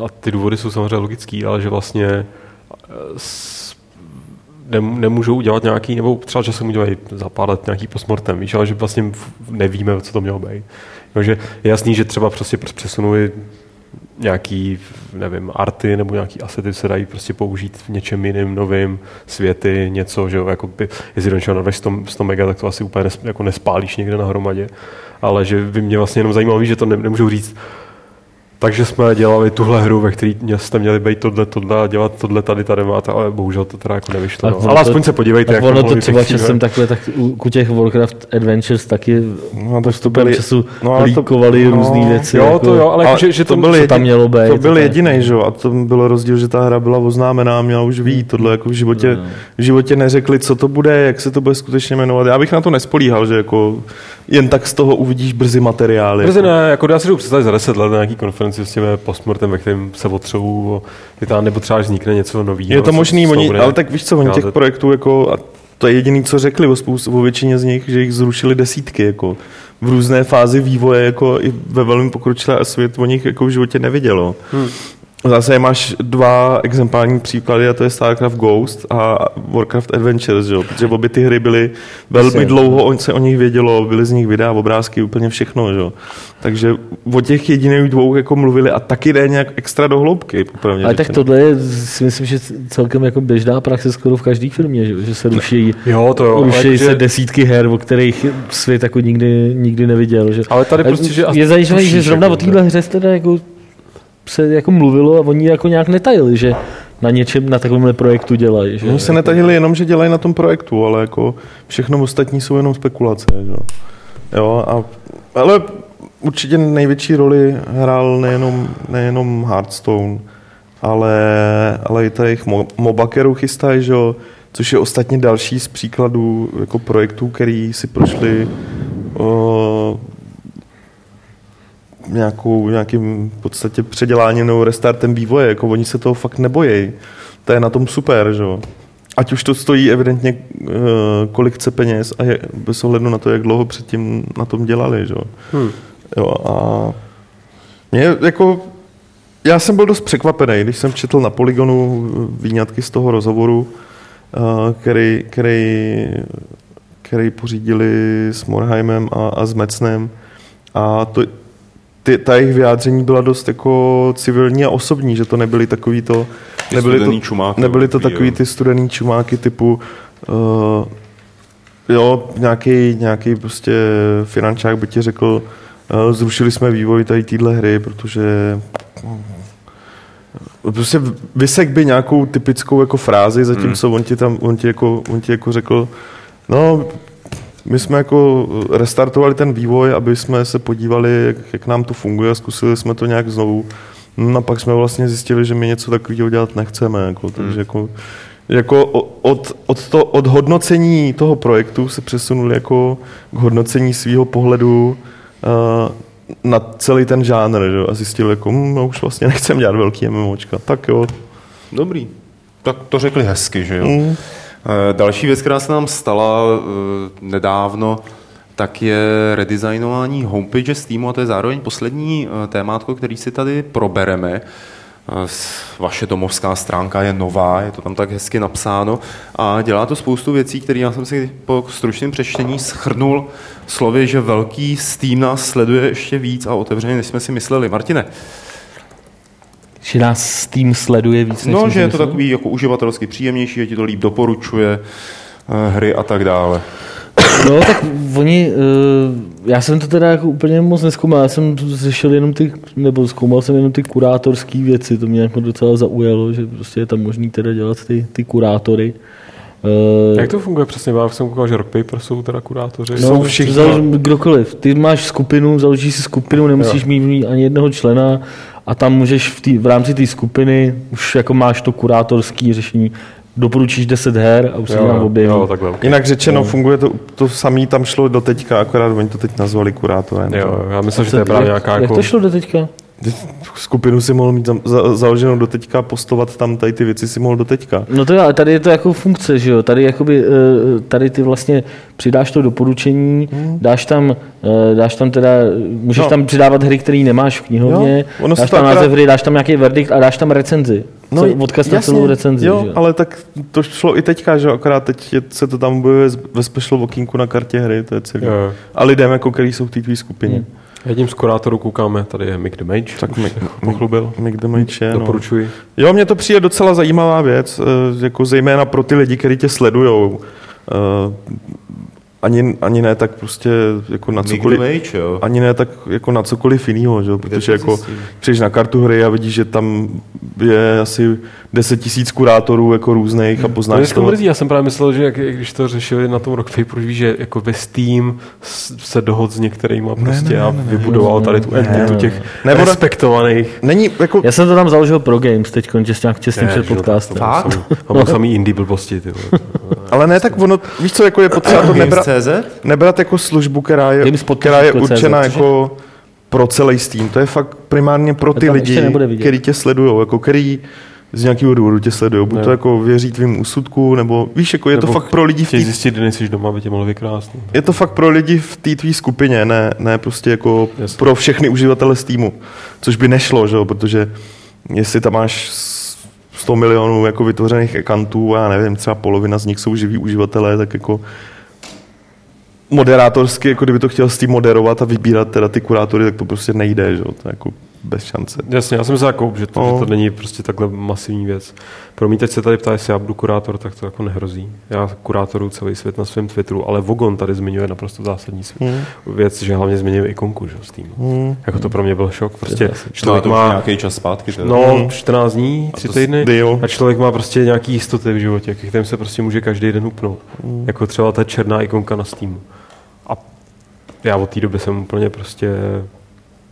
a ty důvody jsou samozřejmě logický, ale že vlastně eh, s, nem, nemůžou udělat nějaký, nebo třeba časem udělají za pár let nějaký postmortem, víš, ale že vlastně nevíme, co to mělo být. Takže je jasný, že třeba prostě přesunuli nějaký, nevím, arty nebo nějaký asety se dají prostě použít v něčem jiným, novým, světy, něco, že jo, jako by, jestli do něčeho narveš 100, 100 mega, tak to asi úplně nes, jako nespálíš někde na hromadě, ale že by mě vlastně jenom zajímalo, že to ne, nemůžu říct, takže jsme dělali tuhle hru, ve které jste měli být tohle, tohle a dělat tohle tady, tady máte, ale bohužel to teda jako nevyšlo. Tak No. Ale to- aspoň se podívejte, Tak jak ono to třeba časem takhle, tak u, u těch Warcraft Adventures taky No, tak to byly, času no, to- líkovali no, různé věci. Jo, jako, to jo, ale, ale že, že to to, byl co tam mělo být. To byl jediný, že jo? A to byl rozdíl, že ta hra byla oznámená a měla už vít. Tohle jako v životě, No. v životě neřekli, co to bude, jak se to bude skutečně jmenovat. Já bych na to nespolíhal, že jako jen tak z toho uvidíš brzy materiály. Brzy jako. ne, jako já si jdu představit za 10 let na nějaký konferenci s tím postmortem, ve kterém se otřou, o- je tam, nebo třeba vznikne něco nového. Je to možný, oni, ale tak víš co, oni těch projektů jako, a to je jediný, co řekli o, spoustu, o většině z nich, že jich zrušili desítky, jako v různé fázi vývoje, jako i ve velmi pokročilé a svět o nich jako v životě nevidělo. Hmm. Zase máš dva exemplární příklady a to je StarCraft Ghost a Warcraft Adventures, že jo? protože obě ty hry byly velmi dlouho, on se o nich vědělo, byly z nich videa, obrázky, úplně všechno. Že jo? Takže o těch jediných dvou jako mluvili a taky jde nějak extra do hloubky. popravdě Ale tak tohle je, si myslím, že celkem jako běžná praxe skoro v každé firmě, že, že se ruší, Jo, to jo. ruší se desítky her, o kterých svět jako nikdy, nikdy neviděl. Že? Ale tady prostě, že je zajímavé, že zrovna o téhle hře se teda jako se jako mluvilo a oni jako nějak netajili, že na něčem, na takovémhle projektu dělají. Že? Oni se netahili jenom, že dělají na tom projektu, ale jako všechno ostatní jsou jenom spekulace. Že? jo. Jo, a, ale určitě největší roli hrál nejenom, nejenom Hearthstone, ale, ale i tady mo- Mobakeru chystají, že jo, což je ostatně další z příkladů jako projektů, který si prošli o, nějakou, nějakým v podstatě předěláním nebo restartem vývoje, jako oni se toho fakt nebojí. To je na tom super, že jo. Ať už to stojí evidentně uh, kolik chce peněz a je, bez ohledu na to, jak dlouho předtím na tom dělali, že jo. Hmm. Jo a mě jako, já jsem byl dost překvapený, když jsem četl na Polygonu výňatky z toho rozhovoru, uh, který, který, který pořídili s Morheimem a, a s Mecnem a to, ty, ta jejich vyjádření byla dost jako civilní a osobní, že to nebyly takový to, Ty nebyly to, čumáky, nebyly to takový, jo. ty studený čumáky typu uh, jo, nějaký, nějaký prostě finančák by ti řekl, uh, zrušili jsme vývoj tady téhle hry, protože uh, prostě vysek by nějakou typickou jako frázi, zatímco on ti tam, on ti jako, on ti jako řekl, no, my jsme jako restartovali ten vývoj, aby jsme se podívali, jak, jak nám to funguje a zkusili jsme to nějak znovu. No a pak jsme vlastně zjistili, že my něco takového dělat nechceme. Jako, takže jako, jako o- od, od, to, od hodnocení toho projektu se přesunuli jako k hodnocení svého pohledu uh, na celý ten žánr že? a zjistili, jako, hm, no, už vlastně nechcem dělat velký MMOčka. Tak jo. Dobrý. Tak to řekli hezky, že jo? Mm. Eh, Další věc, která se nám stala eh, nedávno, tak je redesignování homepage Steamu a to je zároveň poslední eh, témátko, který si tady probereme. Vaše domovská stránka je nová, je to tam tak hezky napsáno a dělá to spoustu věcí, které já jsem si po stručném přečtení schrnul slovy, že velký Steam nás sleduje ještě víc a otevřeně, než jsme si mysleli. Martine, Že nás Steam sleduje víc, než No, že je to takový jako uživatelsky příjemnější, že ti to líp doporučuje eh, hry a tak dále. No, tak oni, eh, já jsem to teda jako úplně moc neskoumal, já jsem řešil jenom ty, nebo zkoumal jsem jenom ty kurátorské věci, to mě jako docela zaujalo, že prostě je tam možný teda dělat ty, ty kurátory. Eh, Jak to funguje přesně? Já jsem koukal, že Rock Paper jsou teda kurátoři. No, Jsou všichni. založ, kdokoliv. Ty máš skupinu, založíš si skupinu, nemusíš mít v ní ani jednoho člena a tam můžeš v, tý, v rámci té skupiny už jako máš to kurátorské řešení. Doporučíš 10 her a už se tam jo, objeví. jo, takhle. okay. Jinak řečeno, funguje to, to samý tam šlo do teďka, akorát oni to teď nazvali kurátorem. Jo, já myslím, že to je právě nějaká jak jako... to šlo do teďka? Skupinu si mohl mít za, za, založenou do teďka, postovat tam tady ty věci si mohl do teďka. No to ale tady je to jako funkce, že jo? Tady, jakoby, eh, tady ty vlastně přidáš to doporučení, dáš tam, eh, dáš tam teda, můžeš No. tam přidávat hry, které nemáš v knihovně, Jo, ono se dáš tam akorát- název hry, dáš tam nějaký verdikt a dáš tam recenzi. No, odkaz na celou recenzi. jo, že ale tak to šlo i teďka, že akorát teď je, se to tam objevuje ve special okýnku na kartě hry, to je celý. Jo, jo. A lidem, jako který jsou v té tvý skupině. Hmm. Jedním z kurátorů koukáme, tady je Mick Damage, Tak tak Mick- Mick, pochlubil. Mick Damage je, no. Doporučuji. Jo, mně to přijde docela zajímavá věc, eh, jako zejména pro ty lidi, kteří tě sledujou. Eh, Ani, ani ne tak prostě jako na cokoliv, Damage, jo. ani ne tak jako na cokoliv jiného, že? jo, protože to jako přijdeš na kartu hry a vidíš, že tam je asi 10 tisíc kurátorů jako různých a To poznáš mě z toho. mrzí, já jsem právě myslel, že jak, jak když to řešili na tom Rock víš, že jako ve Steam se dohod s některýma prostě ne, a ne, ne, vybudoval tady tu entitu těch Nebo- respektovaných. Není jako, Já jsem to tam založil pro Games teď, těsně, nějak těsně před podcastem. Fakt? A byl samý indie blbosti, ty ale ne tak ono, víš co, jako je potřeba to nebrat, nebrat jako službu, která je, která je jako určená jako pro celý Steam. To je fakt primárně pro ty tam lidi, kteří tě sledují, jako který z nějakého důvodu tě sledují. Buď Ne. to jako věří tvým úsudku, nebo víš, jako je to Nebo fakt pro lidi v té zjistit, kdy nejsi doma, aby tě mohl vykrást. je to fakt pro lidi v té tvý skupině, ne, ne prostě jako Jasně. pro všechny uživatele Steamu, což by nešlo, že jo, protože jestli tam máš 100 milionů jako vytvořených akantů a já nevím, třeba polovina z nich jsou živí uživatelé, tak jako moderátorsky, jako kdyby to chtěl s tím moderovat a vybírat teda ty kurátory, tak to prostě nejde, že jo? to jako bez šance. Jasně, já jsem se jako, že to, No. že to není prostě takhle masivní věc. Pro mě teď se tady ptá, jestli já budu kurátor, tak to jako nehrozí. Já kurátoru celý svět na svém Twitteru, ale Vogon tady zmiňuje naprosto zásadní svět. Hmm. věc, že hlavně zmiňuje ikonku že, jo, z týmu. Hmm. Jako to pro mě byl šok. Prostě No, člověk to už má nějaký čas zpátky. Teda. no, 14 dní, 3 to týdny deal. a člověk má prostě nějaký jistoty v životě, ke kterým se prostě může každý den upnout. Jako třeba ta černá ikonka na Steamu. A já od té doby jsem úplně prostě,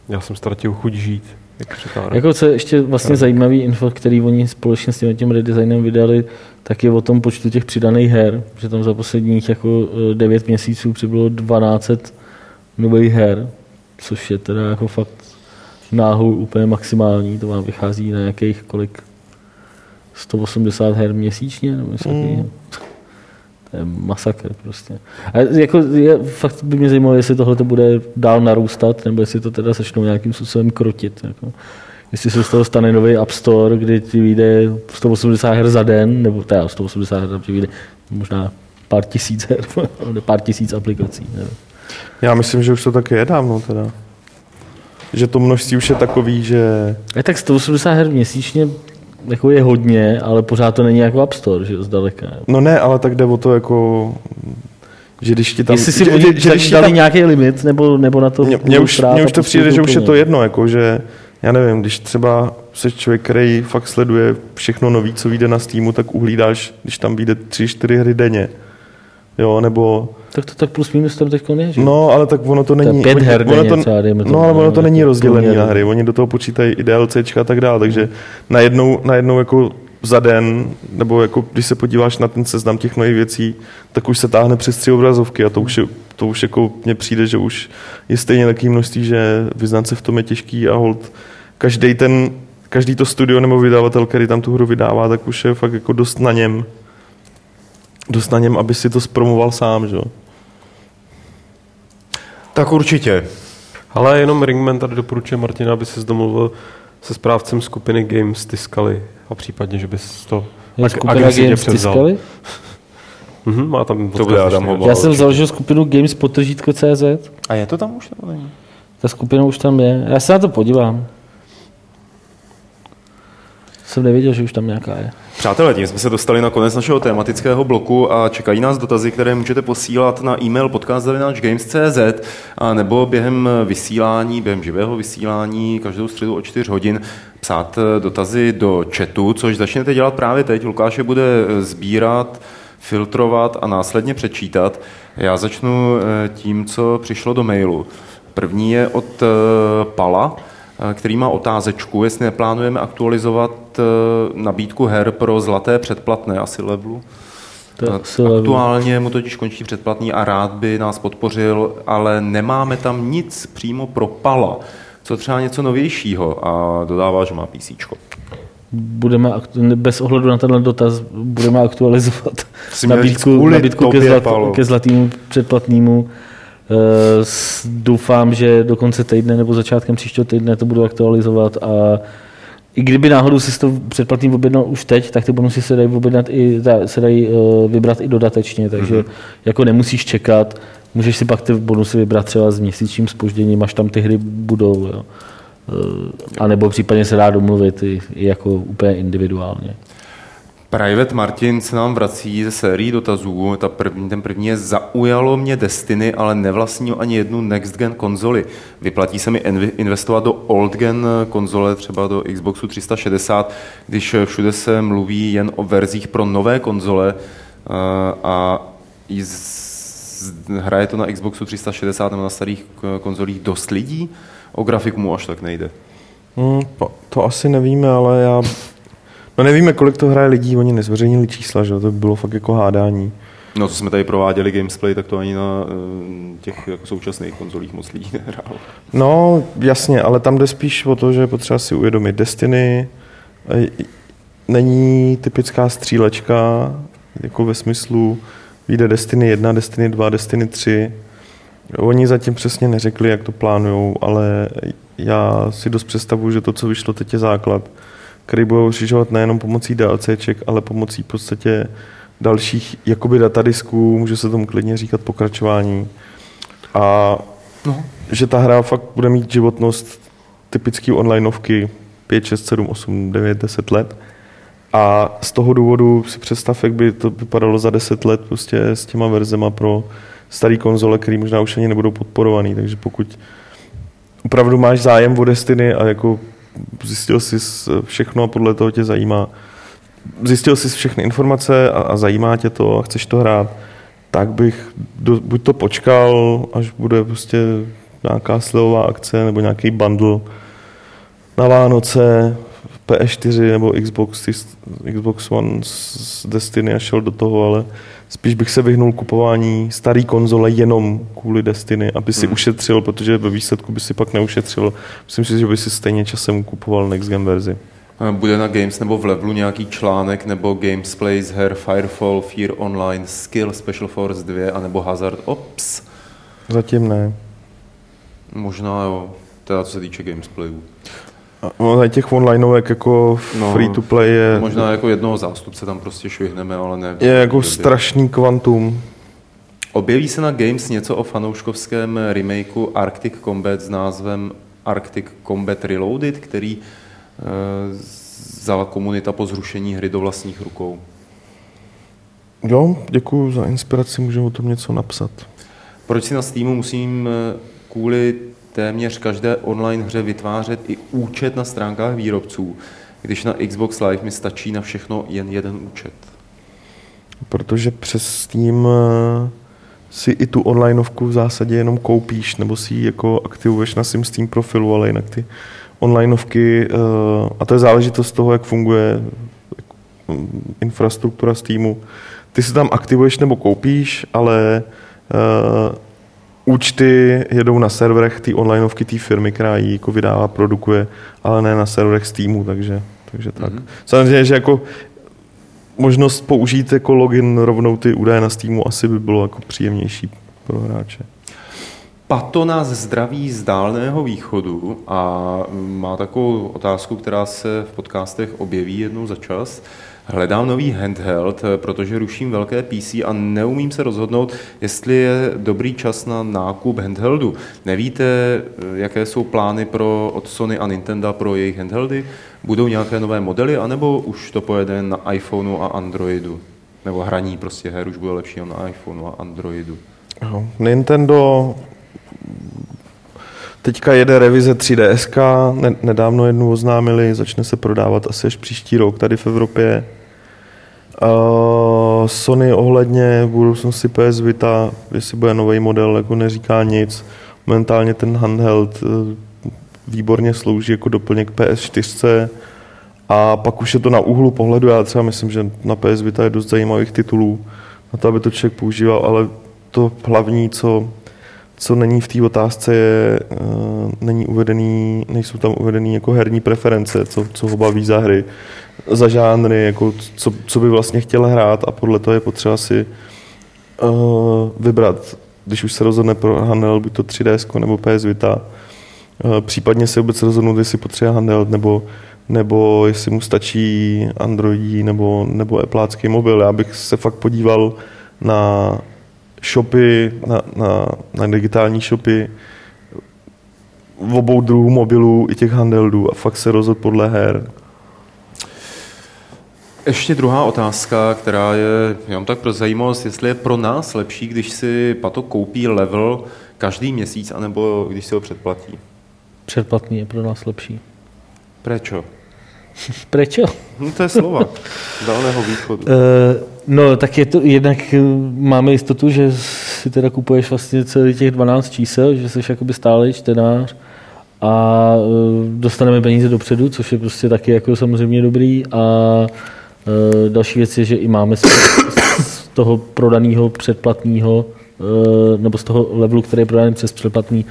já jsem ztratil chuť žít. Jak. Jako co je ještě vlastně zajímavý info, který oni společně s tím, tím redesignem vydali, tak je o tom počtu těch přidaných her, že tam za posledních jako 9 měsíců přibylo 12 nových her, což je teda jako fakt náhou úplně maximální, to vám vychází na nějakých kolik 180 her měsíčně, nebo Mm. Je masakr prostě. A jako je, fakt by mě zajímalo, jestli tohle to bude dál narůstat, nebo jestli to teda začnou nějakým způsobem krotit. Jako. Jestli se z toho stane nový App Store, kdy ti vyjde 180 her za den, nebo teda 180 her, ti vyjde možná pár tisíc her, nebo pár tisíc aplikací. Nevím. Já myslím, že už to taky je dávno teda. Že to množství už je takový, že... A tak 180 her měsíčně jako je hodně, ale pořád to není jako App Store, že zdaleka. No ne, ale tak jde o to jako... Že když ti tam... Jestli si že, oni že, že, když dali tam nějaký limit, nebo, nebo na to Mně- už, mně a už to pustit přijde, že už je to jedno, jako že já nevím, když třeba jsi člověk, který fakt sleduje všechno nový, co vyjde na Steamu, tak uhlídáš, když tam vyjde tři, čtyři hry denně. Jo, nebo... Tak to tak plus minus tam teď je, že? No, ale tak ono to To není... pět oni- her ono to, třeba, dejme tomu, No, ale ono no, to není rozdělený na hry. Oni do toho počítají i DLCčka a tak dále, takže najednou, najednou jako za den, nebo jako když se podíváš na ten seznam těch nových věcí, tak už se táhne přes tři obrazovky a to už, je, to už jako mně přijde, že už je stejně takové množství, že vyznat se v tom je těžký a hold každý ten, každý to studio nebo vydavatel, který tam tu hru vydává, tak už je fakt jako dost na něm, dost na něm, aby si to zpromoval sám, že jo. Tak určitě. Ale jenom Ringman tady doporučuje Martina, aby se domluvil se správcem skupiny Games Tiskali a případně, že bys to Je tak skupina agresivně Games. Tiskali? Mhm, má tam To bude Adam Hobal. Já jsem založil skupinu Games potržítko CZ. A je to tam už nebo není? Ta skupina už tam je. Já se na to podívám. Jsem nevěděl, že už tam nějaká je. Přátelé, tím jsme se dostali na konec našeho tematického bloku a čekají nás dotazy, které můžete posílat na e-mail podcast.games.cz a nebo během vysílání, během živého vysílání každou středu o 4 hodin psát dotazy do chatu, což začnete dělat právě teď. Lukáš je bude sbírat, filtrovat a následně přečítat. Já začnu eh, tím, co přišlo do mailu. První je od eh, Pala, který má otázečku, jestli neplánujeme aktualizovat eh, nabídku her pro zlaté předplatné asi levelu. Eh. Aktuálně mu totiž končí předplatný a rád by nás podpořil, ale nemáme tam nic přímo pro Pala. Co třeba něco novějšího a dodává, že má PC. Budeme bez ohledu na tenhle dotaz budeme aktualizovat Jsi nabídku, nabídku ke, zlat, ke zlatému předplatnému. Eh, Doufám, že do konce týdne nebo začátkem příštího týdne to budu aktualizovat a i kdyby náhodou si to předplatný objednal už teď, tak ty bonusy se dají objednat i, se dají eh, vybrat i dodatečně, takže Mhm. jako nemusíš čekat, můžeš si pak ty bonusy vybrat třeba s měsíčním spožděním, až tam ty hry budou. Jo. Eh, A nebo případně se dá domluvit i, i jako úplně individuálně. Private Martin se nám vrací ze sérií dotazů. Ta první, ten první je zaujalo mě Destiny, ale nevlastní ani jednu next gen konzoli. Vyplatí se mi investovat do old gen konzole, třeba do Xboxu 360, když všude se mluví jen o verzích pro nové konzole eh, a hraje to na Xboxu 360 nebo na starých konzolích dost lidí. O grafiku mu až tak nejde. Hmm, to asi nevíme, ale já... No nevíme, kolik to hraje lidí, oni nezveřejnili čísla, že to by bylo fakt jako hádání. No, co jsme tady prováděli gamesplay, tak to ani na eh, těch jako současných konzolích moc lidí nehrálo. No, jasně, ale tam jde spíš o to, že je potřeba si uvědomit Destiny, eh, není typická střílečka, jako ve smyslu vyjde Destiny 1, Destiny 2, Destiny 3. Oni zatím přesně neřekli, jak to plánujou, ale já si dost představuji, že to, co vyšlo teď je základ. Který budou rozšiřovat nejenom pomocí DLCček, ale pomocí v podstatě dalších jakoby datadisků, může se tomu klidně říkat pokračování. A no. že ta hra fakt bude mít životnost typický onlineovky 5, 6, 7, 8, 9, 10 let. A z toho důvodu si představ, jak by to vypadalo za 10 let prostě s těma verzema pro staré konzole, které možná už ani nebudou podporované. Takže pokud opravdu máš zájem o Destiny a jako zjistil jsi všechno a podle toho tě zajímá, zjistil jsi všechny informace a, a zajímá tě to a chceš to hrát, tak bych do, buď to počkal, až bude prostě nějaká slevová akce nebo nějaký bundle na Vánoce, PS4 nebo Xbox, Xbox One z Destiny a šel do toho, ale spíš bych se vyhnul kupování starý konzole jenom kvůli Destiny, aby si hmm. ušetřil, protože ve výsledku by si pak neušetřil. Myslím si, že by si stejně časem kupoval next gen verzi. Bude na Games nebo v levelu nějaký článek nebo Gamesplay z her Firefall, Fear Online, Skill, Special Force 2 anebo Hazard Ops? Zatím ne. Možná jo, teda co se týče Gamesplayu. No, těch onlineovek jako no, free to play je... Možná jako jednoho zástupce tam prostě švihneme, ale ne. Je jako době. strašný kvantum. Objeví se na Games něco o fanouškovském remakeu Arctic Combat s názvem Arctic Combat Reloaded, který e, vzala komunita po zrušení hry do vlastních rukou. Jo, děkuji za inspiraci, můžeme o tom něco napsat. Proč si na Steamu musím eh, kvůli téměř každé online hře vytvářet i účet na stránkách výrobců, když na Xbox Live mi stačí na všechno jen jeden účet. Protože přes Steam eh, si i tu onlineovku v zásadě jenom koupíš, nebo si ji jako aktivuješ na svým Steam profilu, ale jinak ty onlineovky, eh, a to je záležitost toho, jak funguje mm, infrastruktura Steamu, ty si tam aktivuješ nebo koupíš, ale eh, účty jedou na serverech té onlineovky té firmy, která ji jako vydává, produkuje, ale ne na serverech Steamu, takže, takže tak. Mm-hmm. Samozřejmě, že jako možnost použít jako login rovnou ty údaje na Steamu asi by bylo jako příjemnější pro hráče. Pato nás zdraví z dálného východu a má takovou otázku, která se v podcastech objeví jednou za čas. Hledám nový handheld, protože ruším velké PC a neumím se rozhodnout, jestli je dobrý čas na nákup handheldu. Nevíte, jaké jsou plány pro, od Sony a Nintendo pro jejich handheldy? Budou nějaké nové modely, anebo už to pojede na iPhoneu a Androidu? Nebo hraní prostě her už bude lepší na iPhoneu a Androidu? Nintendo Teďka jede revize 3DS, nedávno jednu oznámili, začne se prodávat asi až příští rok tady v Evropě. Uh, Sony ohledně budoucnosti PS Vita, jestli bude nový model, jako neříká nic. Momentálně ten handheld uh, výborně slouží jako doplněk PS4. A pak už je to na úhlu pohledu. Já třeba myslím, že na PS Vita je dost zajímavých titulů na to, aby to člověk používal, ale to hlavní, co, co není v té otázce, je, uh, není uvedený, nejsou tam uvedený jako herní preference, co, co ho baví za hry za žánry, jako co, co by vlastně chtěl hrát a podle toho je potřeba si uh, vybrat, když už se rozhodne pro handheld, buď to 3DS nebo PS Vita, uh, případně se vůbec rozhodnout, jestli potřebuje handheld nebo, nebo jestli mu stačí Androidí nebo, nebo Appleácký mobil. Já bych se fakt podíval na shopy, na, na, na digitální shopy v obou druhů mobilů i těch handheldů a fakt se rozhodl podle her. Ještě druhá otázka, která je, jenom tak pro zajímavost, jestli je pro nás lepší, když si Pato koupí level každý měsíc, anebo když si ho předplatí? Předplatný je pro nás lepší. Prečo? Prečo? No to je slova dálného východu. Uh, no, tak je to, jednak eh, máme jistotu, že si teda kupuješ vlastně celý těch 12 čísel, že jsi jakoby stálý čtenář a uh, dostaneme peníze dopředu, což je prostě taky jako samozřejmě dobrý a Eh, další věc je, že i máme z, toho prodaného předplatného eh, nebo z toho levelu, který je prodaný přes předplatný,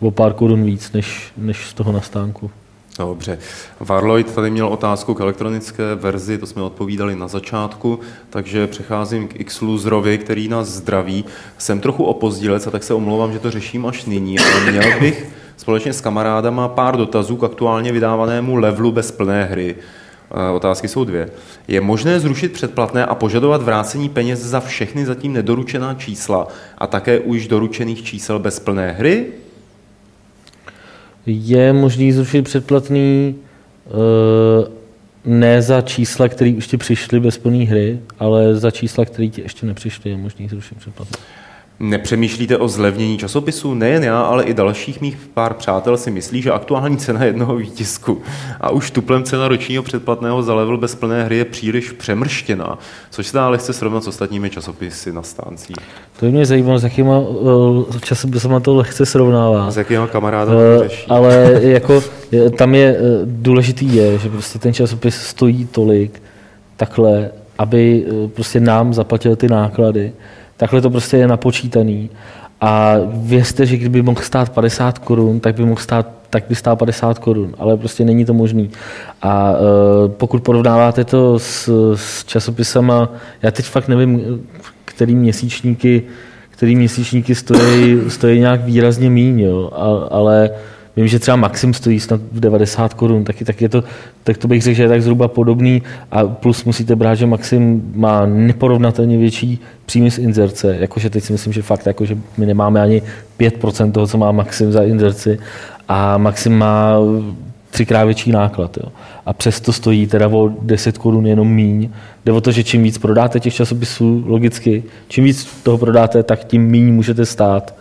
o pár korun víc, než, než z toho nastánku. Dobře. Varloid tady měl otázku k elektronické verzi, to jsme odpovídali na začátku, takže přecházím k Xluzerovi, který nás zdraví. Jsem trochu opozdilec a tak se omlouvám, že to řeším až nyní, ale měl bych společně s kamarádama pár dotazů k aktuálně vydávanému levelu bez plné hry. Eh, Otázky jsou dvě. Je možné zrušit předplatné a požadovat vrácení peněz za všechny zatím nedoručená čísla a také už doručených čísel bez plné hry? Je možný zrušit předplatný eh, ne za čísla, které už ti přišly bez plné hry, ale za čísla, které ti ještě nepřišly, je možný zrušit předplatný. Nepřemýšlíte o zlevnění časopisu? Nejen já, ale i dalších mých pár přátel si myslí, že aktuální cena jednoho výtisku a už tuplem cena ročního předplatného za level bez plné hry je příliš přemrštěná, což se dá lehce srovnat s ostatními časopisy na stáncích. To by mě zajímalo, s jakýma uh, časopisama to lehce srovnává. S jakýma kamaráda Eh, to řeší? ale jako tam je eh, důležitý je, že prostě ten časopis stojí tolik takhle, aby eh, prostě nám zaplatil ty náklady. Takhle to prostě je napočítaný. A věřte, že kdyby mohl stát 50 korun, tak by mohl stát tak by stál 50 korun, ale prostě není to možný. A uh, pokud porovnáváte to s, s časopisama, já teď fakt nevím, který měsíčníky, který měsíčníky stojí, stojí nějak výrazně míň, jo, a, ale vím, že třeba Maxim stojí snad v 90 korun, taky, tak, je to, tak to bych řekl, že je tak zhruba podobný a plus musíte brát, že Maxim má neporovnatelně větší příjmy z inzerce, jakože teď si myslím, že fakt, jakože my nemáme ani 5% toho, co má Maxim za inzerci a Maxim má třikrát větší náklad. Jo. A přesto stojí teda o 10 korun jenom míň. Jde o to, že čím víc prodáte těch časopisů, logicky, čím víc toho prodáte, tak tím míň můžete stát.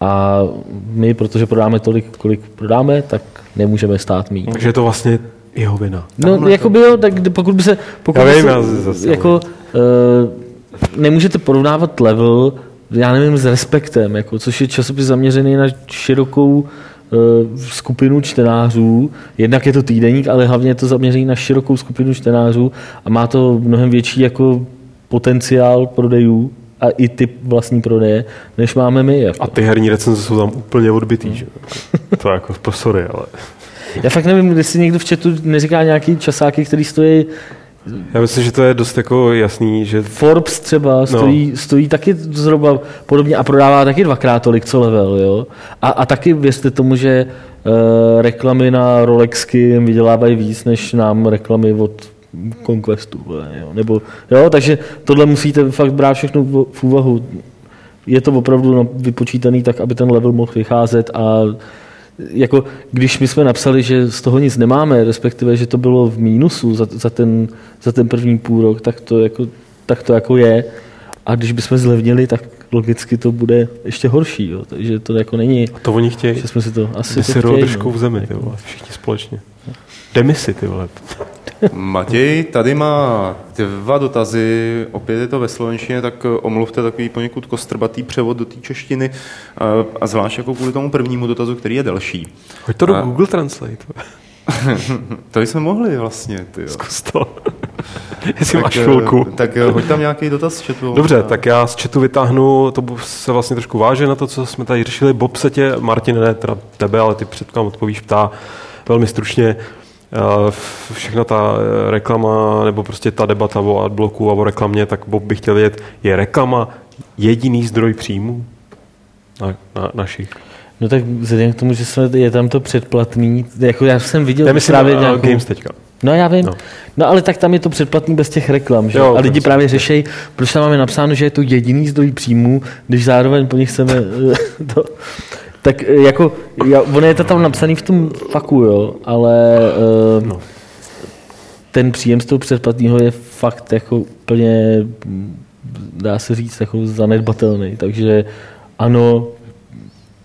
A my, protože prodáme tolik, kolik prodáme, tak nemůžeme stát míň. Takže je to vlastně jeho vina. No, jako by jo, tak pokud by se... Pokud Já by vím, se, já zase- jako, uh, nemůžete porovnávat level, já nevím, s Respektem, jako, což je časopis zaměřený na širokou uh, skupinu čtenářů. Jednak je to týdeník, ale hlavně je to zaměřený na širokou skupinu čtenářů a má to mnohem větší jako potenciál prodejů a i typ vlastní prodeje, než máme my. Jako. A ty herní recenze jsou tam úplně odbitý, že? To jako, to sorry, ale... Já fakt nevím, jestli někdo v chatu neříká nějaký časáky, který stojí Já myslím, že to je dost jako jasný, že Forbes třeba stojí, no. stojí taky zhruba podobně a prodává taky dvakrát tolik, co level. Jo? A, a taky věřte tomu, že uh, reklamy na Rolexky vydělávají víc, než nám reklamy od Conquestu. vole, Jo? Nebo, jo? Takže tohle musíte fakt brát všechno v úvahu. Je to opravdu no, vypočítaný tak, aby ten level mohl vycházet a jako když my jsme napsali, že z toho nic nemáme, respektive, že to bylo v mínusu za, za, ten, za ten první půl rok, tak to, jako, tak to jako je. A když bychom zlevnili, tak logicky to bude ještě horší. Jo. Takže to jako není, a to oni chtějí. že jsme si to asi to chtějí, držkou no. v zemi, ty vole, všichni společně. Demisi, ty vole. Matěj tady má dva dotazy, opět je to ve slovenštině, tak eh, omluvte takový poněkud kostrbatý převod do té češtiny a, a zvlášť jako kvůli tomu prvnímu dotazu, který je delší. Hoď to do A- Google Translate. To jsme mohli vlastně, ty jo. Zkus to. Jestli máš eh, chvilku. Tak eh, hoď tam nějaký dotaz z chatu. Dobře, tak já z chatu vytáhnu, to se vlastně trošku váže na to, co jsme tady řešili. Bob se tě, Martin, ne teda tebe, ale ty předkám odpovíš, ptá velmi stručně, eh, všechna ta eh, reklama, nebo prostě ta debata o adblocku a o reklamě, tak Bob bych chtěl vědět, je reklama jediný zdroj příjmů na, na, našich? No tak vzhledem k tomu, že jsme, je tam to předplatný, jako já jsem viděl Já myslím právě uh, nějakou... Games teďka. No já vím. No. No. ale tak tam je to předplatný bez těch reklam, že? Jo, a lidi právě řešejí, proč tam máme napsáno, že je to jediný zdroj příjmů, když zároveň po nich chceme eh, to. Tak eh, jako, já, ono je to tam napsaný v tom faku, jo, ale uh, No. ten příjem z toho předplatného je fakt jako úplně, dá se říct, jako zanedbatelný, takže ano,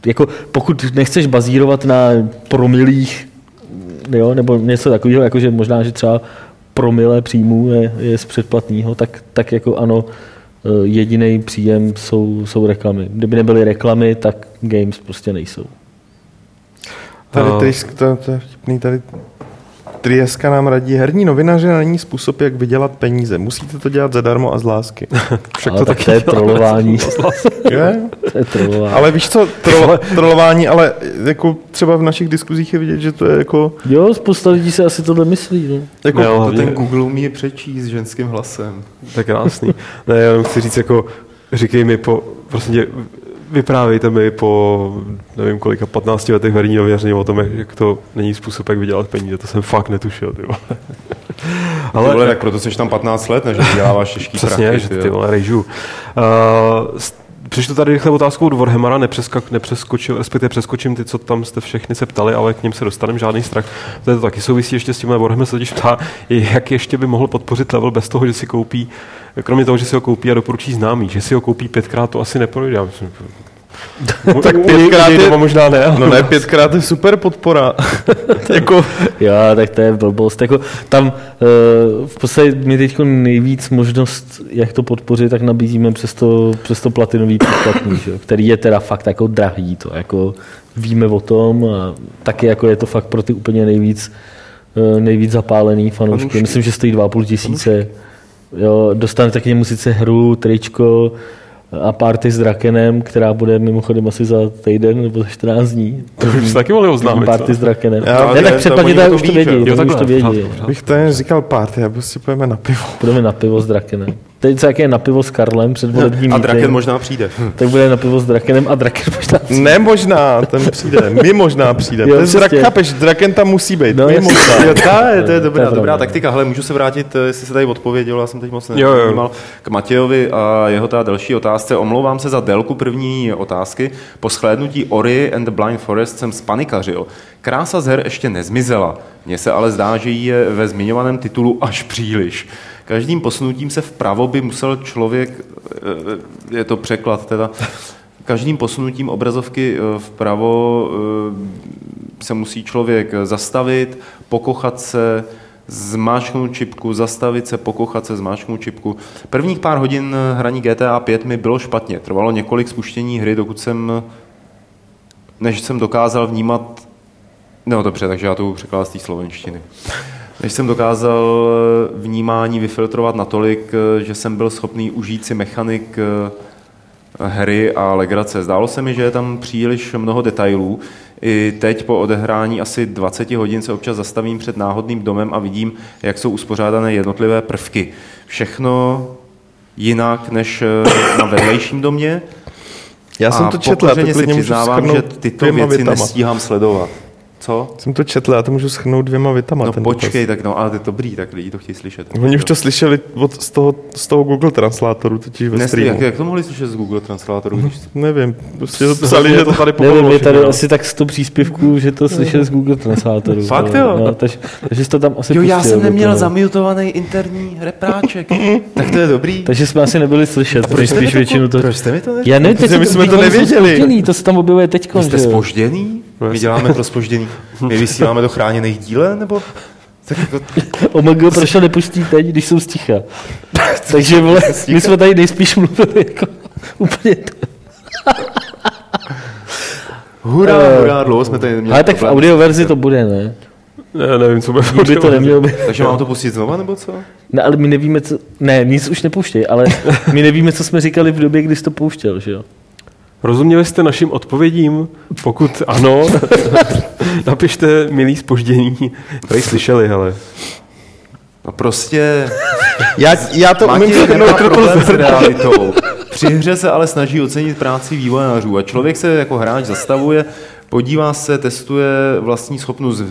jako pokud nechceš bazírovat na promilích, jo, nebo něco takového, jako že možná, že třeba promile příjmů je, je z předplatného, tak, tak jako ano, jediný příjem jsou, jsou reklamy. Kdyby nebyly reklamy, tak games prostě nejsou. Tady, A- tady, to, to je vtipný, tady Trieska nám radí, herní novinaři není způsob, jak vydělat peníze. Musíte to dělat zadarmo a z lásky. Však Ale to tak taky to je trolování. Je? to je trolování. Ale víš co, trolo, trolování, ale jako třeba v našich diskuzích je vidět, že to je jako, Jo, spousta lidí se asi tohle myslí. No. jako Ne, To hlavně- ten Google umí přečíst ženským hlasem. Je krásný. Ne, já jenom chci říct, jako, říkej mi po, prostě tě, vyprávějte mi po, nevím kolika, 15 letech herní nověření o tom, jak to není způsob, jak vydělat peníze. To jsem fakt netušil, ty vole. Ale vole, tak proto jsi tam 15 let, než vyděláváš těžký Přesně, prachy, že ty, ty vole rejžu. Uh, Přišli tady rychle otázkou od Warhammera, nepřeskak, nepřeskočil, respektive přeskočím ty, co tam jste všechny se ptali, ale k ním se dostaneme žádný strach. To, je to taky souvisí ještě s tím, Warhammer se totiž ptá, jak ještě by mohl podpořit level bez toho, že si koupí, kromě toho, že si ho koupí a doporučí známý, že si ho koupí pětkrát, to asi neprojde. Já myslím, Tak pětkrát je, možná ne. ale- no ne, pětkrát je super podpora. jako, Jo, tak to je blbost. Jako, tam uh, v podstatě my teď nejvíc možnost, jak to podpořit, tak nabízíme přes to, přes to platinový předplatný, který je teda fakt jako drahý. To jako víme o tom a taky jako je to fakt pro ty úplně nejvíc, uh, nejvíc zapálený fanoušky. Fanoušky. Myslím, že stojí 2,5 tisíce. Jo, dostanete k němu sice hru, tričko, a party s Drakenem, která bude mimochodem asi za týden nebo za 14 dní. To už se taky mohli oznámit. Party s Drakenem. Já- ne, to- tak to předplatitelé už to vědí. jo? to Jo, už to vědí. bych to neříkal party, já prostě pojeme na pivo. Budeme na pivo s Drakenem. Teď co, jak je na pivo s Karlem před volebním A Draken možná přijde. tak bude na pivo s Drakenem a Draken možná Ne možná, ten přijde. My možná přijde. Jo, drak, chápeš, Draken tam musí být. No, My možná. Jo, ta, je, to je dobrá, dobrá taktika. Hele, můžu se vrátit, eh, jestli se tady odpověděl, já jsem teď moc nevnímal, k Matějovi a jeho ta další otázce. Omlouvám se za délku první otázky. Po shlédnutí Ori and the Blind Forest jsem spanikařil. Krása z her ještě nezmizela. Mně se ale zdá, že je ve zmiňovaném titulu až příliš. Každým posunutím se vpravo by musel člověk, eh, je to překlad teda, každým posunutím obrazovky eh, vpravo eh, se musí člověk zastavit, pokochat se, zmáčknout čipku, zastavit se, pokochat se, zmáčknout čipku. Prvních pár hodin hraní GTA 5 mi bylo špatně. Trvalo několik spuštění hry, dokud jsem, než jsem dokázal vnímat, no dobře, takže já to budu překládat z té slovenštiny. Než jsem dokázal vnímání vyfiltrovat natolik, že jsem byl schopný užít si mechanik eh, hry a legrace. Zdálo se mi, že je tam příliš mnoho detailů. I teď po odehrání asi 20 hodin se občas zastavím před náhodným domem a vidím, jak jsou uspořádané jednotlivé prvky. Všechno jinak než eh, na vedlejším domě. Já jsem a to četl, to si přiznávám, že tyto věci větama. nestíhám sledovat. Co? Jsem to četl, já to můžu schrnout dvěma větama. No ten počkej, tak no, ale to je dobrý, tak lidi to chtějí slyšet. dotaz. Oni už to slyšeli od, z, toho, z toho Google translátoru, totiž ve Nesli, streamu. jak, jak to mohli slyšet z Google Translátoru? Když... Nevím, prostě to psali, že to tady Nevím, je tady asi tak 100 příspěvků, že to slyšeli z Google Translátoru. Fakt jo? No, takže, takže to tam asi Jo, já pustil, jsem neměl toho. zamutovaný interní repráček. tak to je dobrý. Takže jsme asi nebyli slyšet, proč jste mi spíš to- většinu to... proč jste mi to neřekli? Já nevím, my to- jsme to nevěděli. to se tam objevuje teď. Jste spožděný? My děláme pro spožděný. My vysíláme do chráněných díle, nebo? Tak jako, Omega proč to nepustí teď, když jsou sticha. Takže vole, my jsme tady nejspíš mluvili jako úplně to. hurá, Eh, hurá, dlouho jsme tady neměli Ale tak v problém. audio verzi to bude, ne? Ne, nevím, co bude. Nikdy to nemělo být. Takže mám to pustit znova, nebo co? Ne, ale my nevíme, co... Ne, nic už nepouštěj, ale my nevíme, co jsme říkali v době, kdy jsi to pouštěl, že jo? Rozuměli jste našim odpovědím? Pokud ano, napište milý spoždění. Tady slyšeli, hele. No prostě... Já, já to umím Matěj nemá schrnout problém s realitou. Při hře se ale snaží ocenit práci vývojářů a člověk se jako hráč zastavuje, podívá se, testuje vlastní schopnost,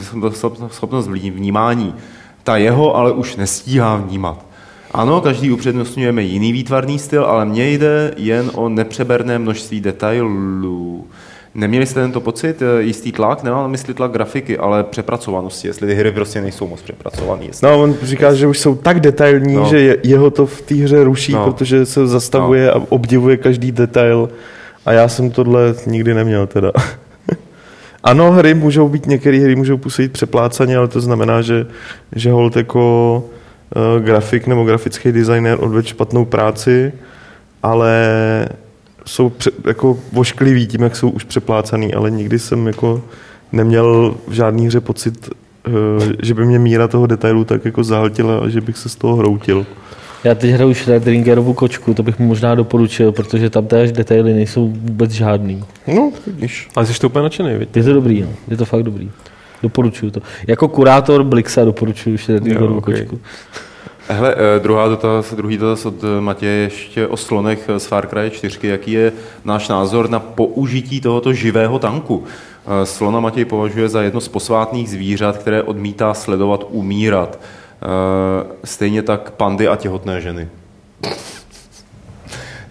schopnost vnímání. Ta jeho ale už nestíhá vnímat. Ano, každý upřednostňujeme jiný výtvarný styl, ale mně jde jen o nepřeberné množství detailů. Neměli jste tento pocit, eh, jistý tlak? Nemám na mysli tlak grafiky, ale přepracovanosti, jestli ty hry prostě nejsou moc přepracované. Jestli... No, on říká, že už jsou tak detailní, No. že je- jeho to v té hře ruší, No. protože se zastavuje no. a obdivuje každý detail. A já jsem tohle nikdy neměl teda. ano, hry můžou být, některé hry můžou působit přeplácaně, ale to znamená, že, že hold jako grafik nebo grafický designer odvedl špatnou práci, ale jsou pře, jako vošklivý tím, jak jsou už přeplácaný, ale nikdy jsem jako neměl v žádné hře pocit, eh, že by mě míra toho detailu tak jako zahltila a že bych se z toho hroutil. Já teď hraju Schrödingerovu kočku, to bych mu možná doporučil, protože tam též detaily nejsou vůbec žádný. No, vidíš. Ale jsi to úplně nadšený? Je to dobrý, no. je to fakt dobrý. Doporučuju to. Jako kurátor Blixa doporučuju Schrödingerovu Jo, ok. kočku. Hele, eh, druhá dotaz, druhý dotaz od eh, Matěje ještě o slonech z Far Cry 4. Jaký je náš názor na použití tohoto živého tanku? Eh, Slona Matěj považuje za jedno z posvátných zvířat, které odmítá sledovat umírat. stejně tak pandy a těhotné ženy.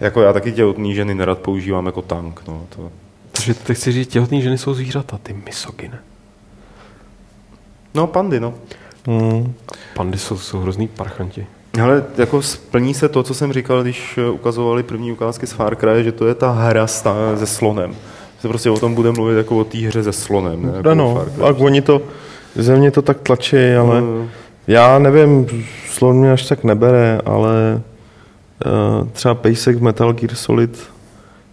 jako já taky těhotné ženy nerad používám jako tank. No, to... Takže ty chci říct, těhotné ženy jsou zvířata, ty misogyne. No pandy, no. Hmm. Pandy jsou, jsou hrozný parchanti. Ale jako splní se to, co jsem říkal, když eh, ukazovali první ukázky z Far Cry, že to je ta hra se slonem. Se prostě o tom bude mluvit jako o té hře se slonem. Ne? Jako Ano, a oni to, ze mě to tak tlačí, ale No, já nevím, slon mě až tak nebere, ale uh, třeba pejsek v Metal Gear Solid,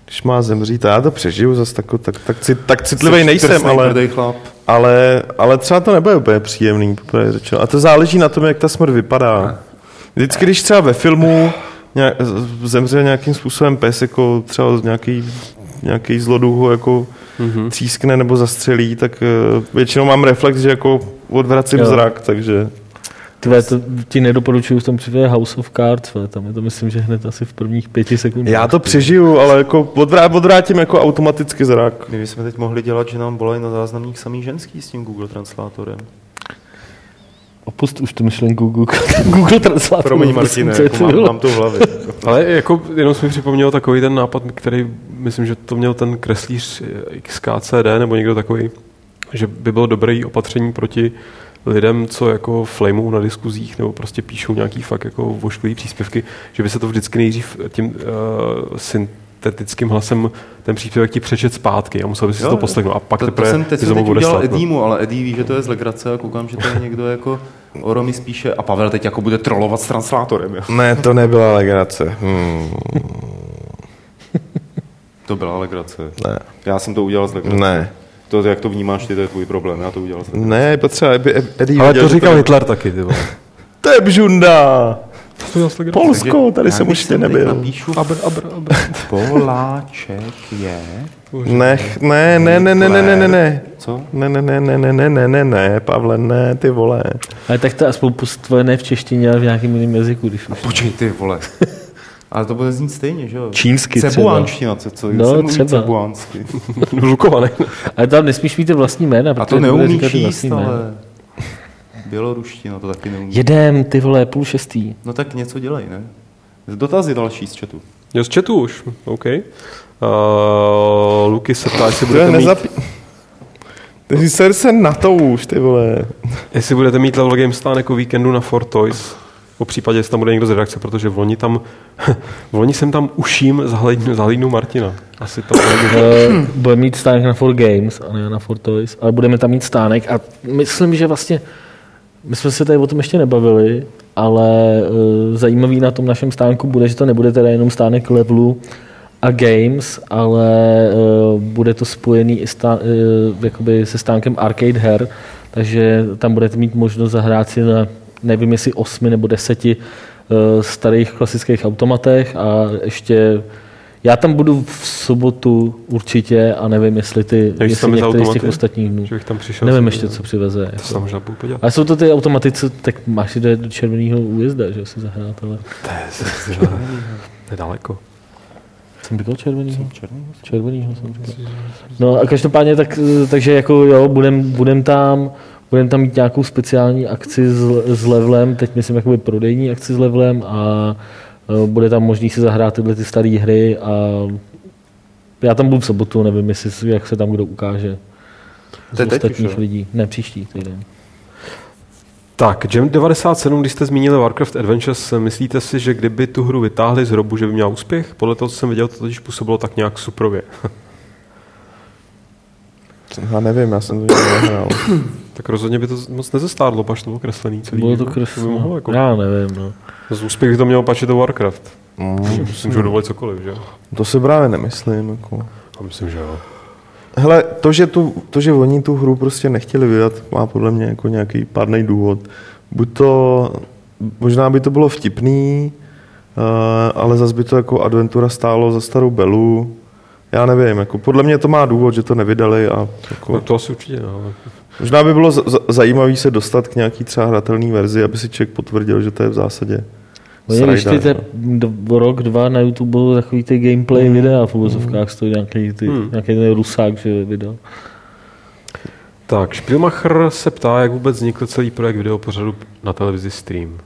když má zemřít, a já to přežiju zase tak, tak, tak, cit, tak citlivý nejsem, ale, chlap. Ale, ale třeba to nebude úplně příjemný, popravdě řečeno. A to záleží na tom, jak ta smrt vypadá. Vždycky, když třeba ve filmu nějak, zemře nějakým způsobem pes, jako třeba nějaký, nějaký zloduch ho jako mm-hmm. třískne nebo zastřelí, tak uh, většinou mám reflex, že jako odvracím Jo. zrak, takže Tvé, to ti nedoporučuju v tom případě House of Cards, tvé, tam je to myslím, že hned asi v prvních pěti sekundách. já to přežiju, ale jako odvrá, odvrátím jako automaticky zrak. My bychom teď mohli dělat, že nám volají na záznamník samý ženský s tím Google Translátorem. Opust už tu myšlenku Google, Google Translate. Promiň Martine, jako mám, mám to v hlavě. Ale jako jenom jsem mi připomněl takový ten nápad, který myslím, že to měl ten kreslíř XKCD nebo někdo takový, že by bylo dobré opatření proti lidem, co jako flamou na diskuzích nebo prostě píšou nějaký fakt jako vošklivý příspěvky, že by se to vždycky nejdřív tím uh, syntetickým hlasem ten příspěvek ti přečet zpátky a musel by si Jo, to poslechnout. A pak to, to teprve jsem teď, ty jsem to teď mohl udělal no. Edímu, ale Edí ví, že to je z legrace a koukám, že to je někdo jako Oro mi spíše a Pavel teď jako bude trolovat s translátorem. Jo. Ne, to nebyla legrace. Hmm, To byla legrace. ne, Já jsem to udělal z legrace. ne. To, jak to vnímáš ty, to je tvůj problém. Já to udělal legrace. Ne, je potřeba, aby Eddie Ale věděl, to říkal ne- Hitler taky, ty vole. To je bžunda! Takže Polsko, tady jsem už nebyl. Napíšu, Abr, abr, abr. Poláček je... Nech, ne, ne, ne, ne, ne, ne, ne, ne. Co? Ne, ne, ne, ne, ne, ne, ne, ne, ne, Pavle, ne, ty vole. Ale tak to aspoň pust tvoje ne v češtině, ale v nějakém jiném jazyku, když už. Počkej, ty vole. Ale to bude znít stejně, že jo? Čínsky třeba. Cebuánština, co, co No, se třeba. cebuánsky. Lukovaný. Ale tam nesmíš mít ty vlastní jména, A protože to nebude neumí říkat vlastní jména. ale... Běloruština to taky neumí. Jedem, ty vole, půl šestý. No tak něco dělej, ne? Dotazy další z chatu. Jo, z chatu už, OK. Uh, Luky se ptá, jestli budete, mít, nezapí... Ty si ser se na to už, ty vole. jestli budete mít level game stánek o víkendu na Fort Toys. Po případě, jestli tam bude někdo z redakce, protože v loni tam, v loni jsem tam uším zahlídnu, zahlídnu Martina. Asi to bude Uh, budeme mít stánek na 4 Games a ne na 4 Toys, ale budeme tam mít stánek a myslím, že vlastně, my jsme se tady o tom ještě nebavili, ale uh, zajímavý na tom našem stánku bude, že to nebude teda jenom stánek levelu a games, ale uh, bude to spojený i stá, uh, jakoby se stánkem arcade her, takže tam budete mít možnost zahrát si na, nevím jestli osmi nebo deseti uh, starých klasických automatech a ještě já tam budu v sobotu určitě a nevím, jestli ty, jestli některý z těch ostatních dnů. že bych tam přišel. Nevím ještě, co přiveze. To se Jako. možná podívat. Ale jsou to ty automaty, co tak máš jde do červeného újezda, že si zahrát, ale To je daleko. jsem říkal červenýho? Červenýho jsem říkal. No a každopádně tak, takže jako jo, budem, budem tam, budem tam mít nějakou speciální akci s, s levelem, teď myslím jakoby prodejní akci s levelem a e, bude tam možný si zahrát tyhle ty staré hry a já tam budu v sobotu, nevím, jestli, jak se tam kdo ukáže. Z To je teď ostatních jo? lidí. Ne, příští týden. Tak, Jam 97, když jste zmínili Warcraft Adventures, myslíte si, že kdyby tu hru vytáhli z hrobu, že by měla úspěch? Podle toho, co jsem viděl, to totiž působilo tak nějak suprově. Já nevím, já jsem to nehrál. tak rozhodně by to moc nezestárlo, pač to bylo kreslený celý. Bylo to jako. kresno. by mohlo, jako, Já nevím, no. Z úspěch by to mělo pačit to Warcraft. Mm, Si můžu dovolit cokoliv, že? to si právě nemyslím. Jako. A myslím, že jo. Hele, to že, tu, to, že oni tu hru prostě nechtěli vydat, má podle mě jako nějaký pádný důvod. Buď to, možná by to bylo vtipný, uh, ale zase by to jako adventura stálo za starou belu. Já nevím, jako podle mě to má důvod, že to nevydali a No, jako, to asi určitě, no. Možná by bylo z- z- zajímavý se dostat k nějaký třeba hratelný verzi, aby si člověk potvrdil, že to je v zásadě Oni když srajda, ty jako. d- rok, dva na YouTube byl takový ty gameplay Hmm. videa v uvozovkách, stojí nějaký, ty, Hmm. nějaký ten rusák, že vydal. Tak, Spielmacher se ptá, jak vůbec vznikl celý projekt videopořadu na televizi Stream.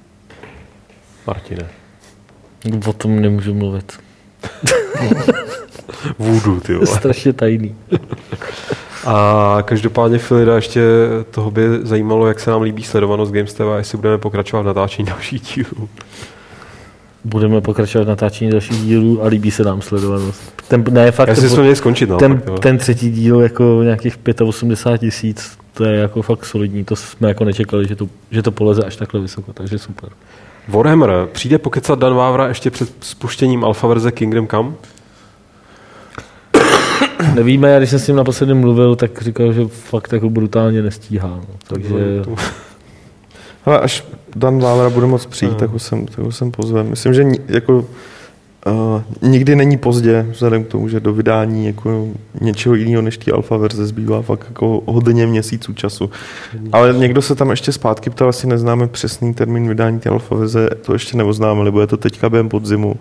Martine. O tom nemůžu mluvit. Voodoo, ty To je vole. strašně tajný. A každopádně Filida ještě toho by zajímalo, jak se nám líbí sledovanost Games TV a jestli budeme pokračovat v natáčení dalších dílů. Budeme pokračovat v natáčení dalších dílů a líbí se nám sledovanost. Ten, ne, fakt, Já si měli skončit, no. ten, ten třetí díl jako nějakých 85 tisíc, to je jako fakt solidní. To jsme jako nečekali, že to, že to poleze až takhle vysoko, takže super. Warhammer. Přijde pokecat Dan Vávra ještě před spuštěním alfa verze Kingdom Come? Nevíme, já když jsem s ním naposledy mluvil, tak říkal, že fakt jako brutálně nestíhá. No. Takže Hele, až Dan Vávra bude moc přijít, tak ho sem, tak ho sem pozvem. Myslím, že jako, uh, nikdy není pozdě, vzhledem k tomu, že do vydání jako něčeho jiného než té alfa verze zbývá fakt jako hodně měsíců času. Ale někdo se tam ještě zpátky ptal, asi neznáme přesný termín vydání té alfa verze, to ještě neoznámili, bude to teďka během podzimu.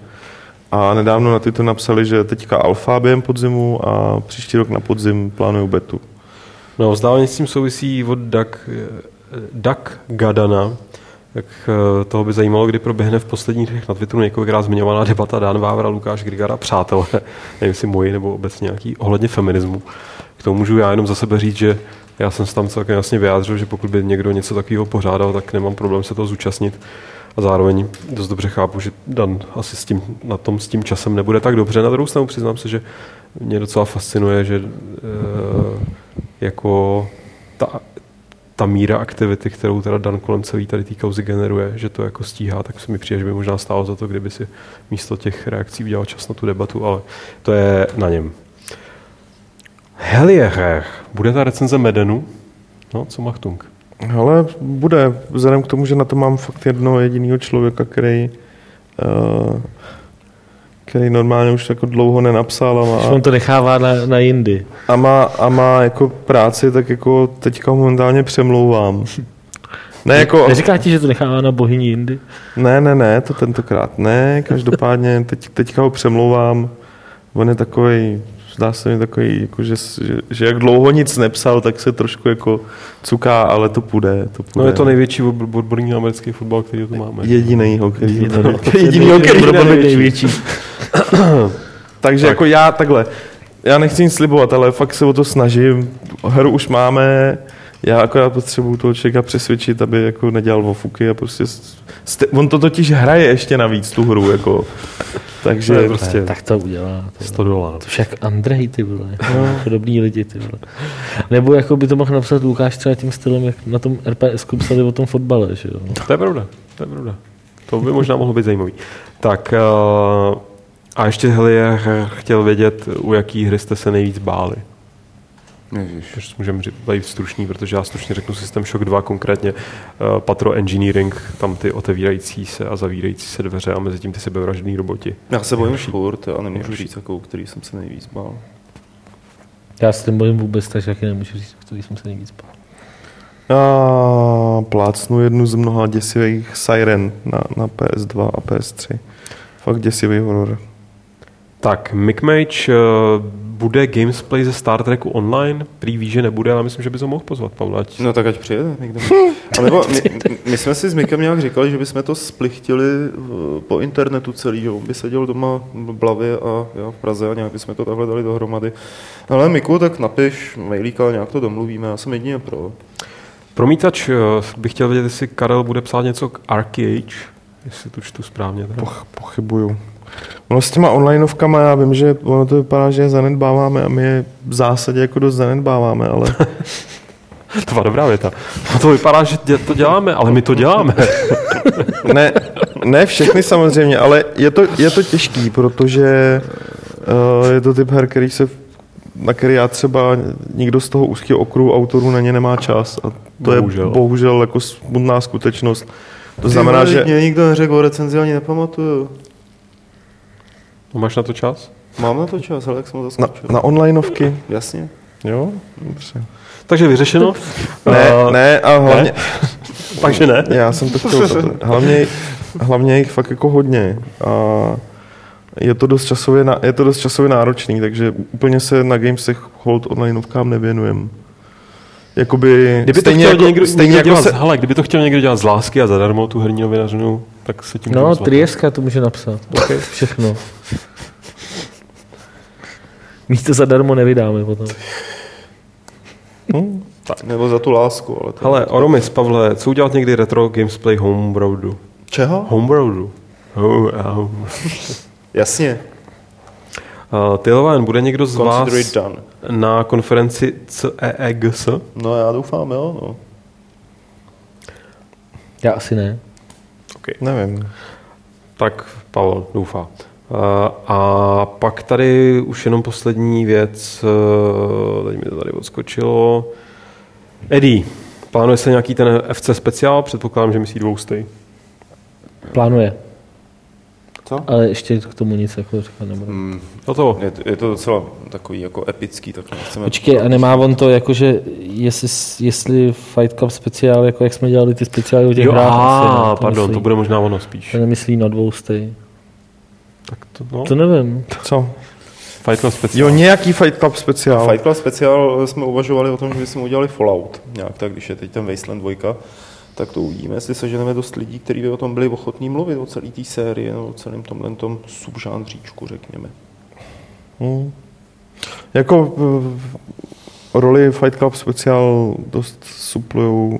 A nedávno na to napsali, že teďka alfa během podzimu a příští rok na podzim plánují betu. No, vzdáleně s tím souvisí od Duck, Duck Gadana, tak eh, toho by zajímalo, kdy proběhne v posledních dnech na Twitteru několikrát zmiňovaná debata Dan Vávra, Lukáš Grigara, přátelé, nevím, jestli moji nebo obecně nějaký ohledně feminismu. K tomu můžu já jenom za sebe říct, že já jsem se tam celkem jasně vyjádřil, že pokud by někdo něco takového pořádal, tak nemám problém se toho zúčastnit. A zároveň dost dobře chápu, že Dan asi s tím, na tom s tím časem nebude tak dobře. Na druhou stranu přiznám se, že mě docela fascinuje, že e, jako ta, ta míra aktivity, kterou teda Dan kolem celý tady té kauzy generuje, že to jako stíhá, tak se mi přijde, že by možná stálo za to, kdyby si místo těch reakcí udělal čas na tu debatu, ale to je na něm. Helierer, bude ta recenze Medenu? No, co Machtung? Ale bude, vzhledem k tomu, že na to mám fakt jednoho jediného člověka, který, uh, který normálně už jako dlouho nenapsal a má, on to nechává na, na jindy. a má, a má jako práci, tak jako teďka momentálně přemlouvám. Ne, jako, Neříká ti, že to nechává na bohyni jindy? ne, ne, ne, to tentokrát ne, každopádně teď, teďka ho přemlouvám, on je takový, zdá se mi takový, jako že, že, že, jak dlouho nic nepsal, tak se trošku jako cuká, ale to půjde, to půjde. No je to největší odborný americký fotbal, který tu máme. Jedinýho, který Jedinýho, jedinýho, který Bude je být největší. Takže Tak. jako já takhle, já nechci nic slibovat, ale fakt se o to snažím. Hru už máme, já akorát potřebuju toho člověka přesvědčit, aby jako nedělal ofuky a prostě... Ste, on to totiž hraje ještě navíc, tu hru, jako. Takže To prostě Ne, tak to udělá. To, 100 dolarů. to však Andrej, ty vole. No. Podobní lidi, ty vole. Nebo jako by to mohl napsat Lukáš třeba tím stylem, jak na tom RPS psali o tom fotbale, že jo. To je pravda, to je pravda. To by možná mohlo být zajímavý. Tak uh, a ještě Helier chtěl vědět, u jaký hry jste se nejvíc báli. Ježiš. Takže můžeme být stručný, protože já stručně řeknu System Shock 2, konkrétně uh, Patro Engineering, tam ty otevírající se a zavírající se dveře a mezi tím ty sebevražedný roboti. Já se bojím furt a nemůžu říct, jakou, který jsem se nejvíc bál. Já se tím bojím vůbec, takže taky nemůžu říct, který jsem se nejvíc bál. já plácnu jednu z mnoha děsivých Siren na, na PS2 a PS3. Fakt děsivý horor. Tak, Micmage, uh, bude gamesplay ze Star Treku online? Prý ví, že nebude, ale myslím, že by to mohl pozvat, Pavla. ať- No tak ať přijede někdo. A nebo my, my, jsme si s Mikem nějak říkali, že bychom to splichtili eh, po internetu celý, že on by seděl doma v Blavě a já v Praze a nějak bychom to takhle dali dohromady. Ale Miku, tak napiš mailíka, nějak to domluvíme, já jsem jedině pro. Promítač uh, bych chtěl vědět, jestli Karel bude psát něco k Arcade, jestli to čtu správně. Teda. Poch, pochybuju. Ono s těma onlineovkama, já vím, že ono to vypadá, že je zanedbáváme a my je v zásadě jako dost zanedbáváme, ale To byla dobrá věta. No to vypadá, že dě- to děláme, ale my to děláme. ne, ne všechny samozřejmě, ale je to, je to těžký, protože uh, je to typ her, který se, na který já třeba nikdo z toho úzkého okruhu autorů na ně nemá čas a to Bohužel. je bohužel jako smutná skutečnost. To znamená, že Mě nikdo neřekl o recenzi, ani nepamatuju. No, máš na to čas? Mám na to čas, ale jak jsem ho na, zaskočil. na onlineovky, Jasně. jo, dobře. Takže vyřešeno? Ne, Eh, ne, a hlavně, Takže ne. Já jsem to chtěl. Hlavně, hlavně jich fakt jako hodně. A je to dost časově, na- je to dost časově náročný, takže úplně se na Gamesech hold onlineovkám nevěnujem. jakoby Kdyby stejně to chtěl jako, někdo, stejně někdo jako dělat, se... hele, kdyby to chtěl někdo dělat z lásky a zadarmo tu herní novinařinu, tak se tím No. Trieska to může napsat. Okay. Všechno. My to zadarmo nevydáme potom. hm, Nebo za tu lásku, ale to... Hele, Oromis, Pavle, co udělat někdy retro gamesplay homebrowdu? čeho? Homebrowdu. Oh, oh. Jasně. Uh, Tylovan, bude někdo z vás Consider it done. na konferenci CEEGS? No já doufám, jo. No. Já asi ne. Nevím. Tak Pavel doufá. Uh, a pak tady už jenom poslední věc, uh, teď mi to tady odskočilo. Eddie, plánuje se nějaký ten FC speciál? Předpokládám, že myslí dvoustej. Plánuje. Co? Ale ještě k tomu nic jako říkat nebudu. Mm, No to, je, je, to docela takový jako epický, tak nechceme... Počkej, a nemá on to jako, že jestli, jestli Fight Club speciál, jako jak jsme dělali ty speciály o těch jo, hrách. asi, a, ne? pardon, myslí, to bude možná ono spíš. To nemyslí na dvou stej. Tak to, no, To nevím. Co? Fight Club speciál. Jo, nějaký Fight Club speciál. Fight Club speciál jsme uvažovali o tom, že bychom udělali Fallout. Nějak tak, když je teď ten Wasteland 2, tak to uvidíme, jestli seženeme dost lidí, kteří by o tom byli ochotní mluvit, o celé té sérii, no, o celém tomhle tom subžánříčku, řekněme. Hm. Jako roli Fight Club speciál dost suplujou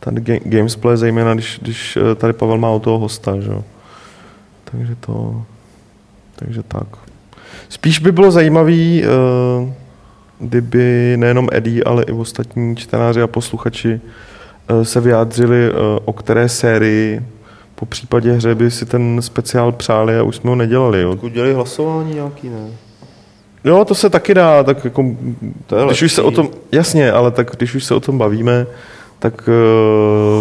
tady ga- gamesplay, zejména když, když eh, tady Pavel má o toho hosta, že? Takže to, takže tak. Spíš by bylo zajímavý, eh, kdyby nejenom Eddie, ale i ostatní čtenáři a posluchači se vyjádřili, eh, o které sérii po případě hře by si ten speciál přáli a už jsme ho nedělali. Jo. Tak udělali hlasování nějaký, ne? Jo, to se taky dá, tak jako, To je když už se o lepší. tom, jasně, ale tak když už se o tom bavíme, tak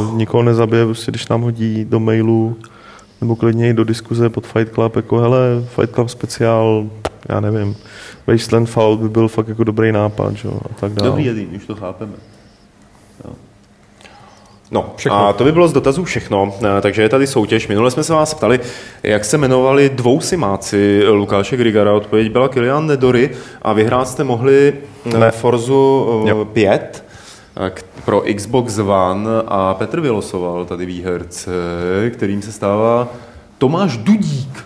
uh, nikoho nezabije, prostě když nám hodí do mailu nebo klidně i do diskuze pod Fight Club, jako hele, Fight Club speciál, já nevím, Wasteland Fallout by byl fakt jako dobrý nápad, jo, a tak dále. Dobrý jedin, už to chápeme. Jo. No, Všechno. a to by bylo z dotazů všechno, Eh, takže je tady soutěž. Minule jsme se vás ptali, jak se jmenovali dvou simáci Lukáše Grigara. Odpověď byla Kilian Nedory a vyhrát jste mohli ne. Forzu eh, Jo. 5 eh, pro Xbox One a Petr vylosoval tady výherce, kterým se stává Tomáš Dudík.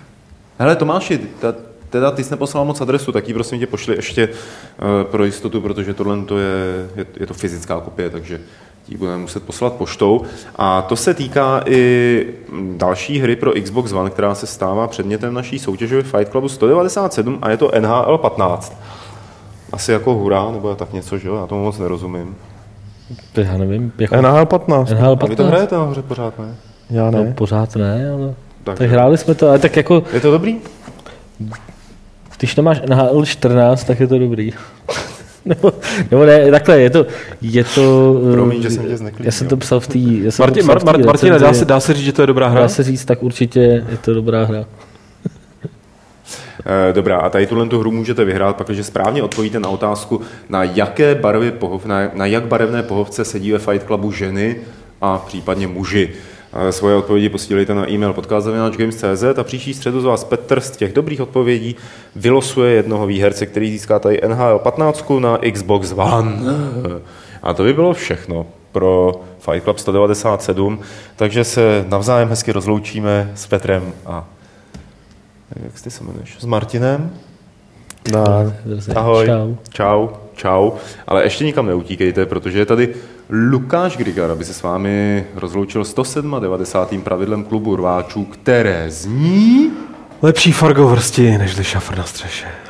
Hele Tomáši, ta, teda ty jsi neposlal moc adresu, tak ji prosím tě pošli ještě eh, pro jistotu, protože tohle to je, je, je to fyzická kopie, takže ti budeme muset poslat poštou. A to se týká i další hry pro Xbox One, která se stává předmětem naší soutěže Fight Clubu 197 a je to NHL 15. Asi jako hurá, nebo tak něco, že jo? Já tomu moc nerozumím. To já nevím. Jako NHL 15, NHL A vy to 15? hrajete nahoře pořád, ne? já No, ne. pořád ne, ale... Tak, Tak hráli jsme to, ale tak jako, Je to dobrý? když nemáš NHL 14, tak je to dobrý. nebo, nebo ne, takhle, je to, je to... eh, Promiň, že jsem tě zneklidnil. Já jsem to psal v té... já jsem to Martin, psal Mar, Mar, Martina, dá se, dá se říct, že to je dobrá hra? Dá se říct, tak určitě je to dobrá hra. Eh, Dobrá, a tady tuhle tu hru můžete vyhrát, pakliže správně odpovíte na otázku, na jaké barvy pohov, na, na jak barevné pohovce sedí ve Fight Clubu ženy a případně muži. Svoje odpovědi posílejte na e-mail podcast.games.cz a příští středu z vás Petr z těch dobrých odpovědí vylosuje jednoho výherce, který získá tady NHL 15 na Xbox One. A to by bylo všechno pro Fight Club 197, takže se navzájem hezky rozloučíme s Petrem a jak ty se jmenuješ? S Martinem? Dá. Ahoj. Čau. Čau. Čau. Ale ještě nikam neutíkejte, protože je tady Lukáš Grigar, aby se s vámi rozloučil 197. pravidlem klubu rváčů, které zní... Lepší fargo vrsti, než šafr na střeše.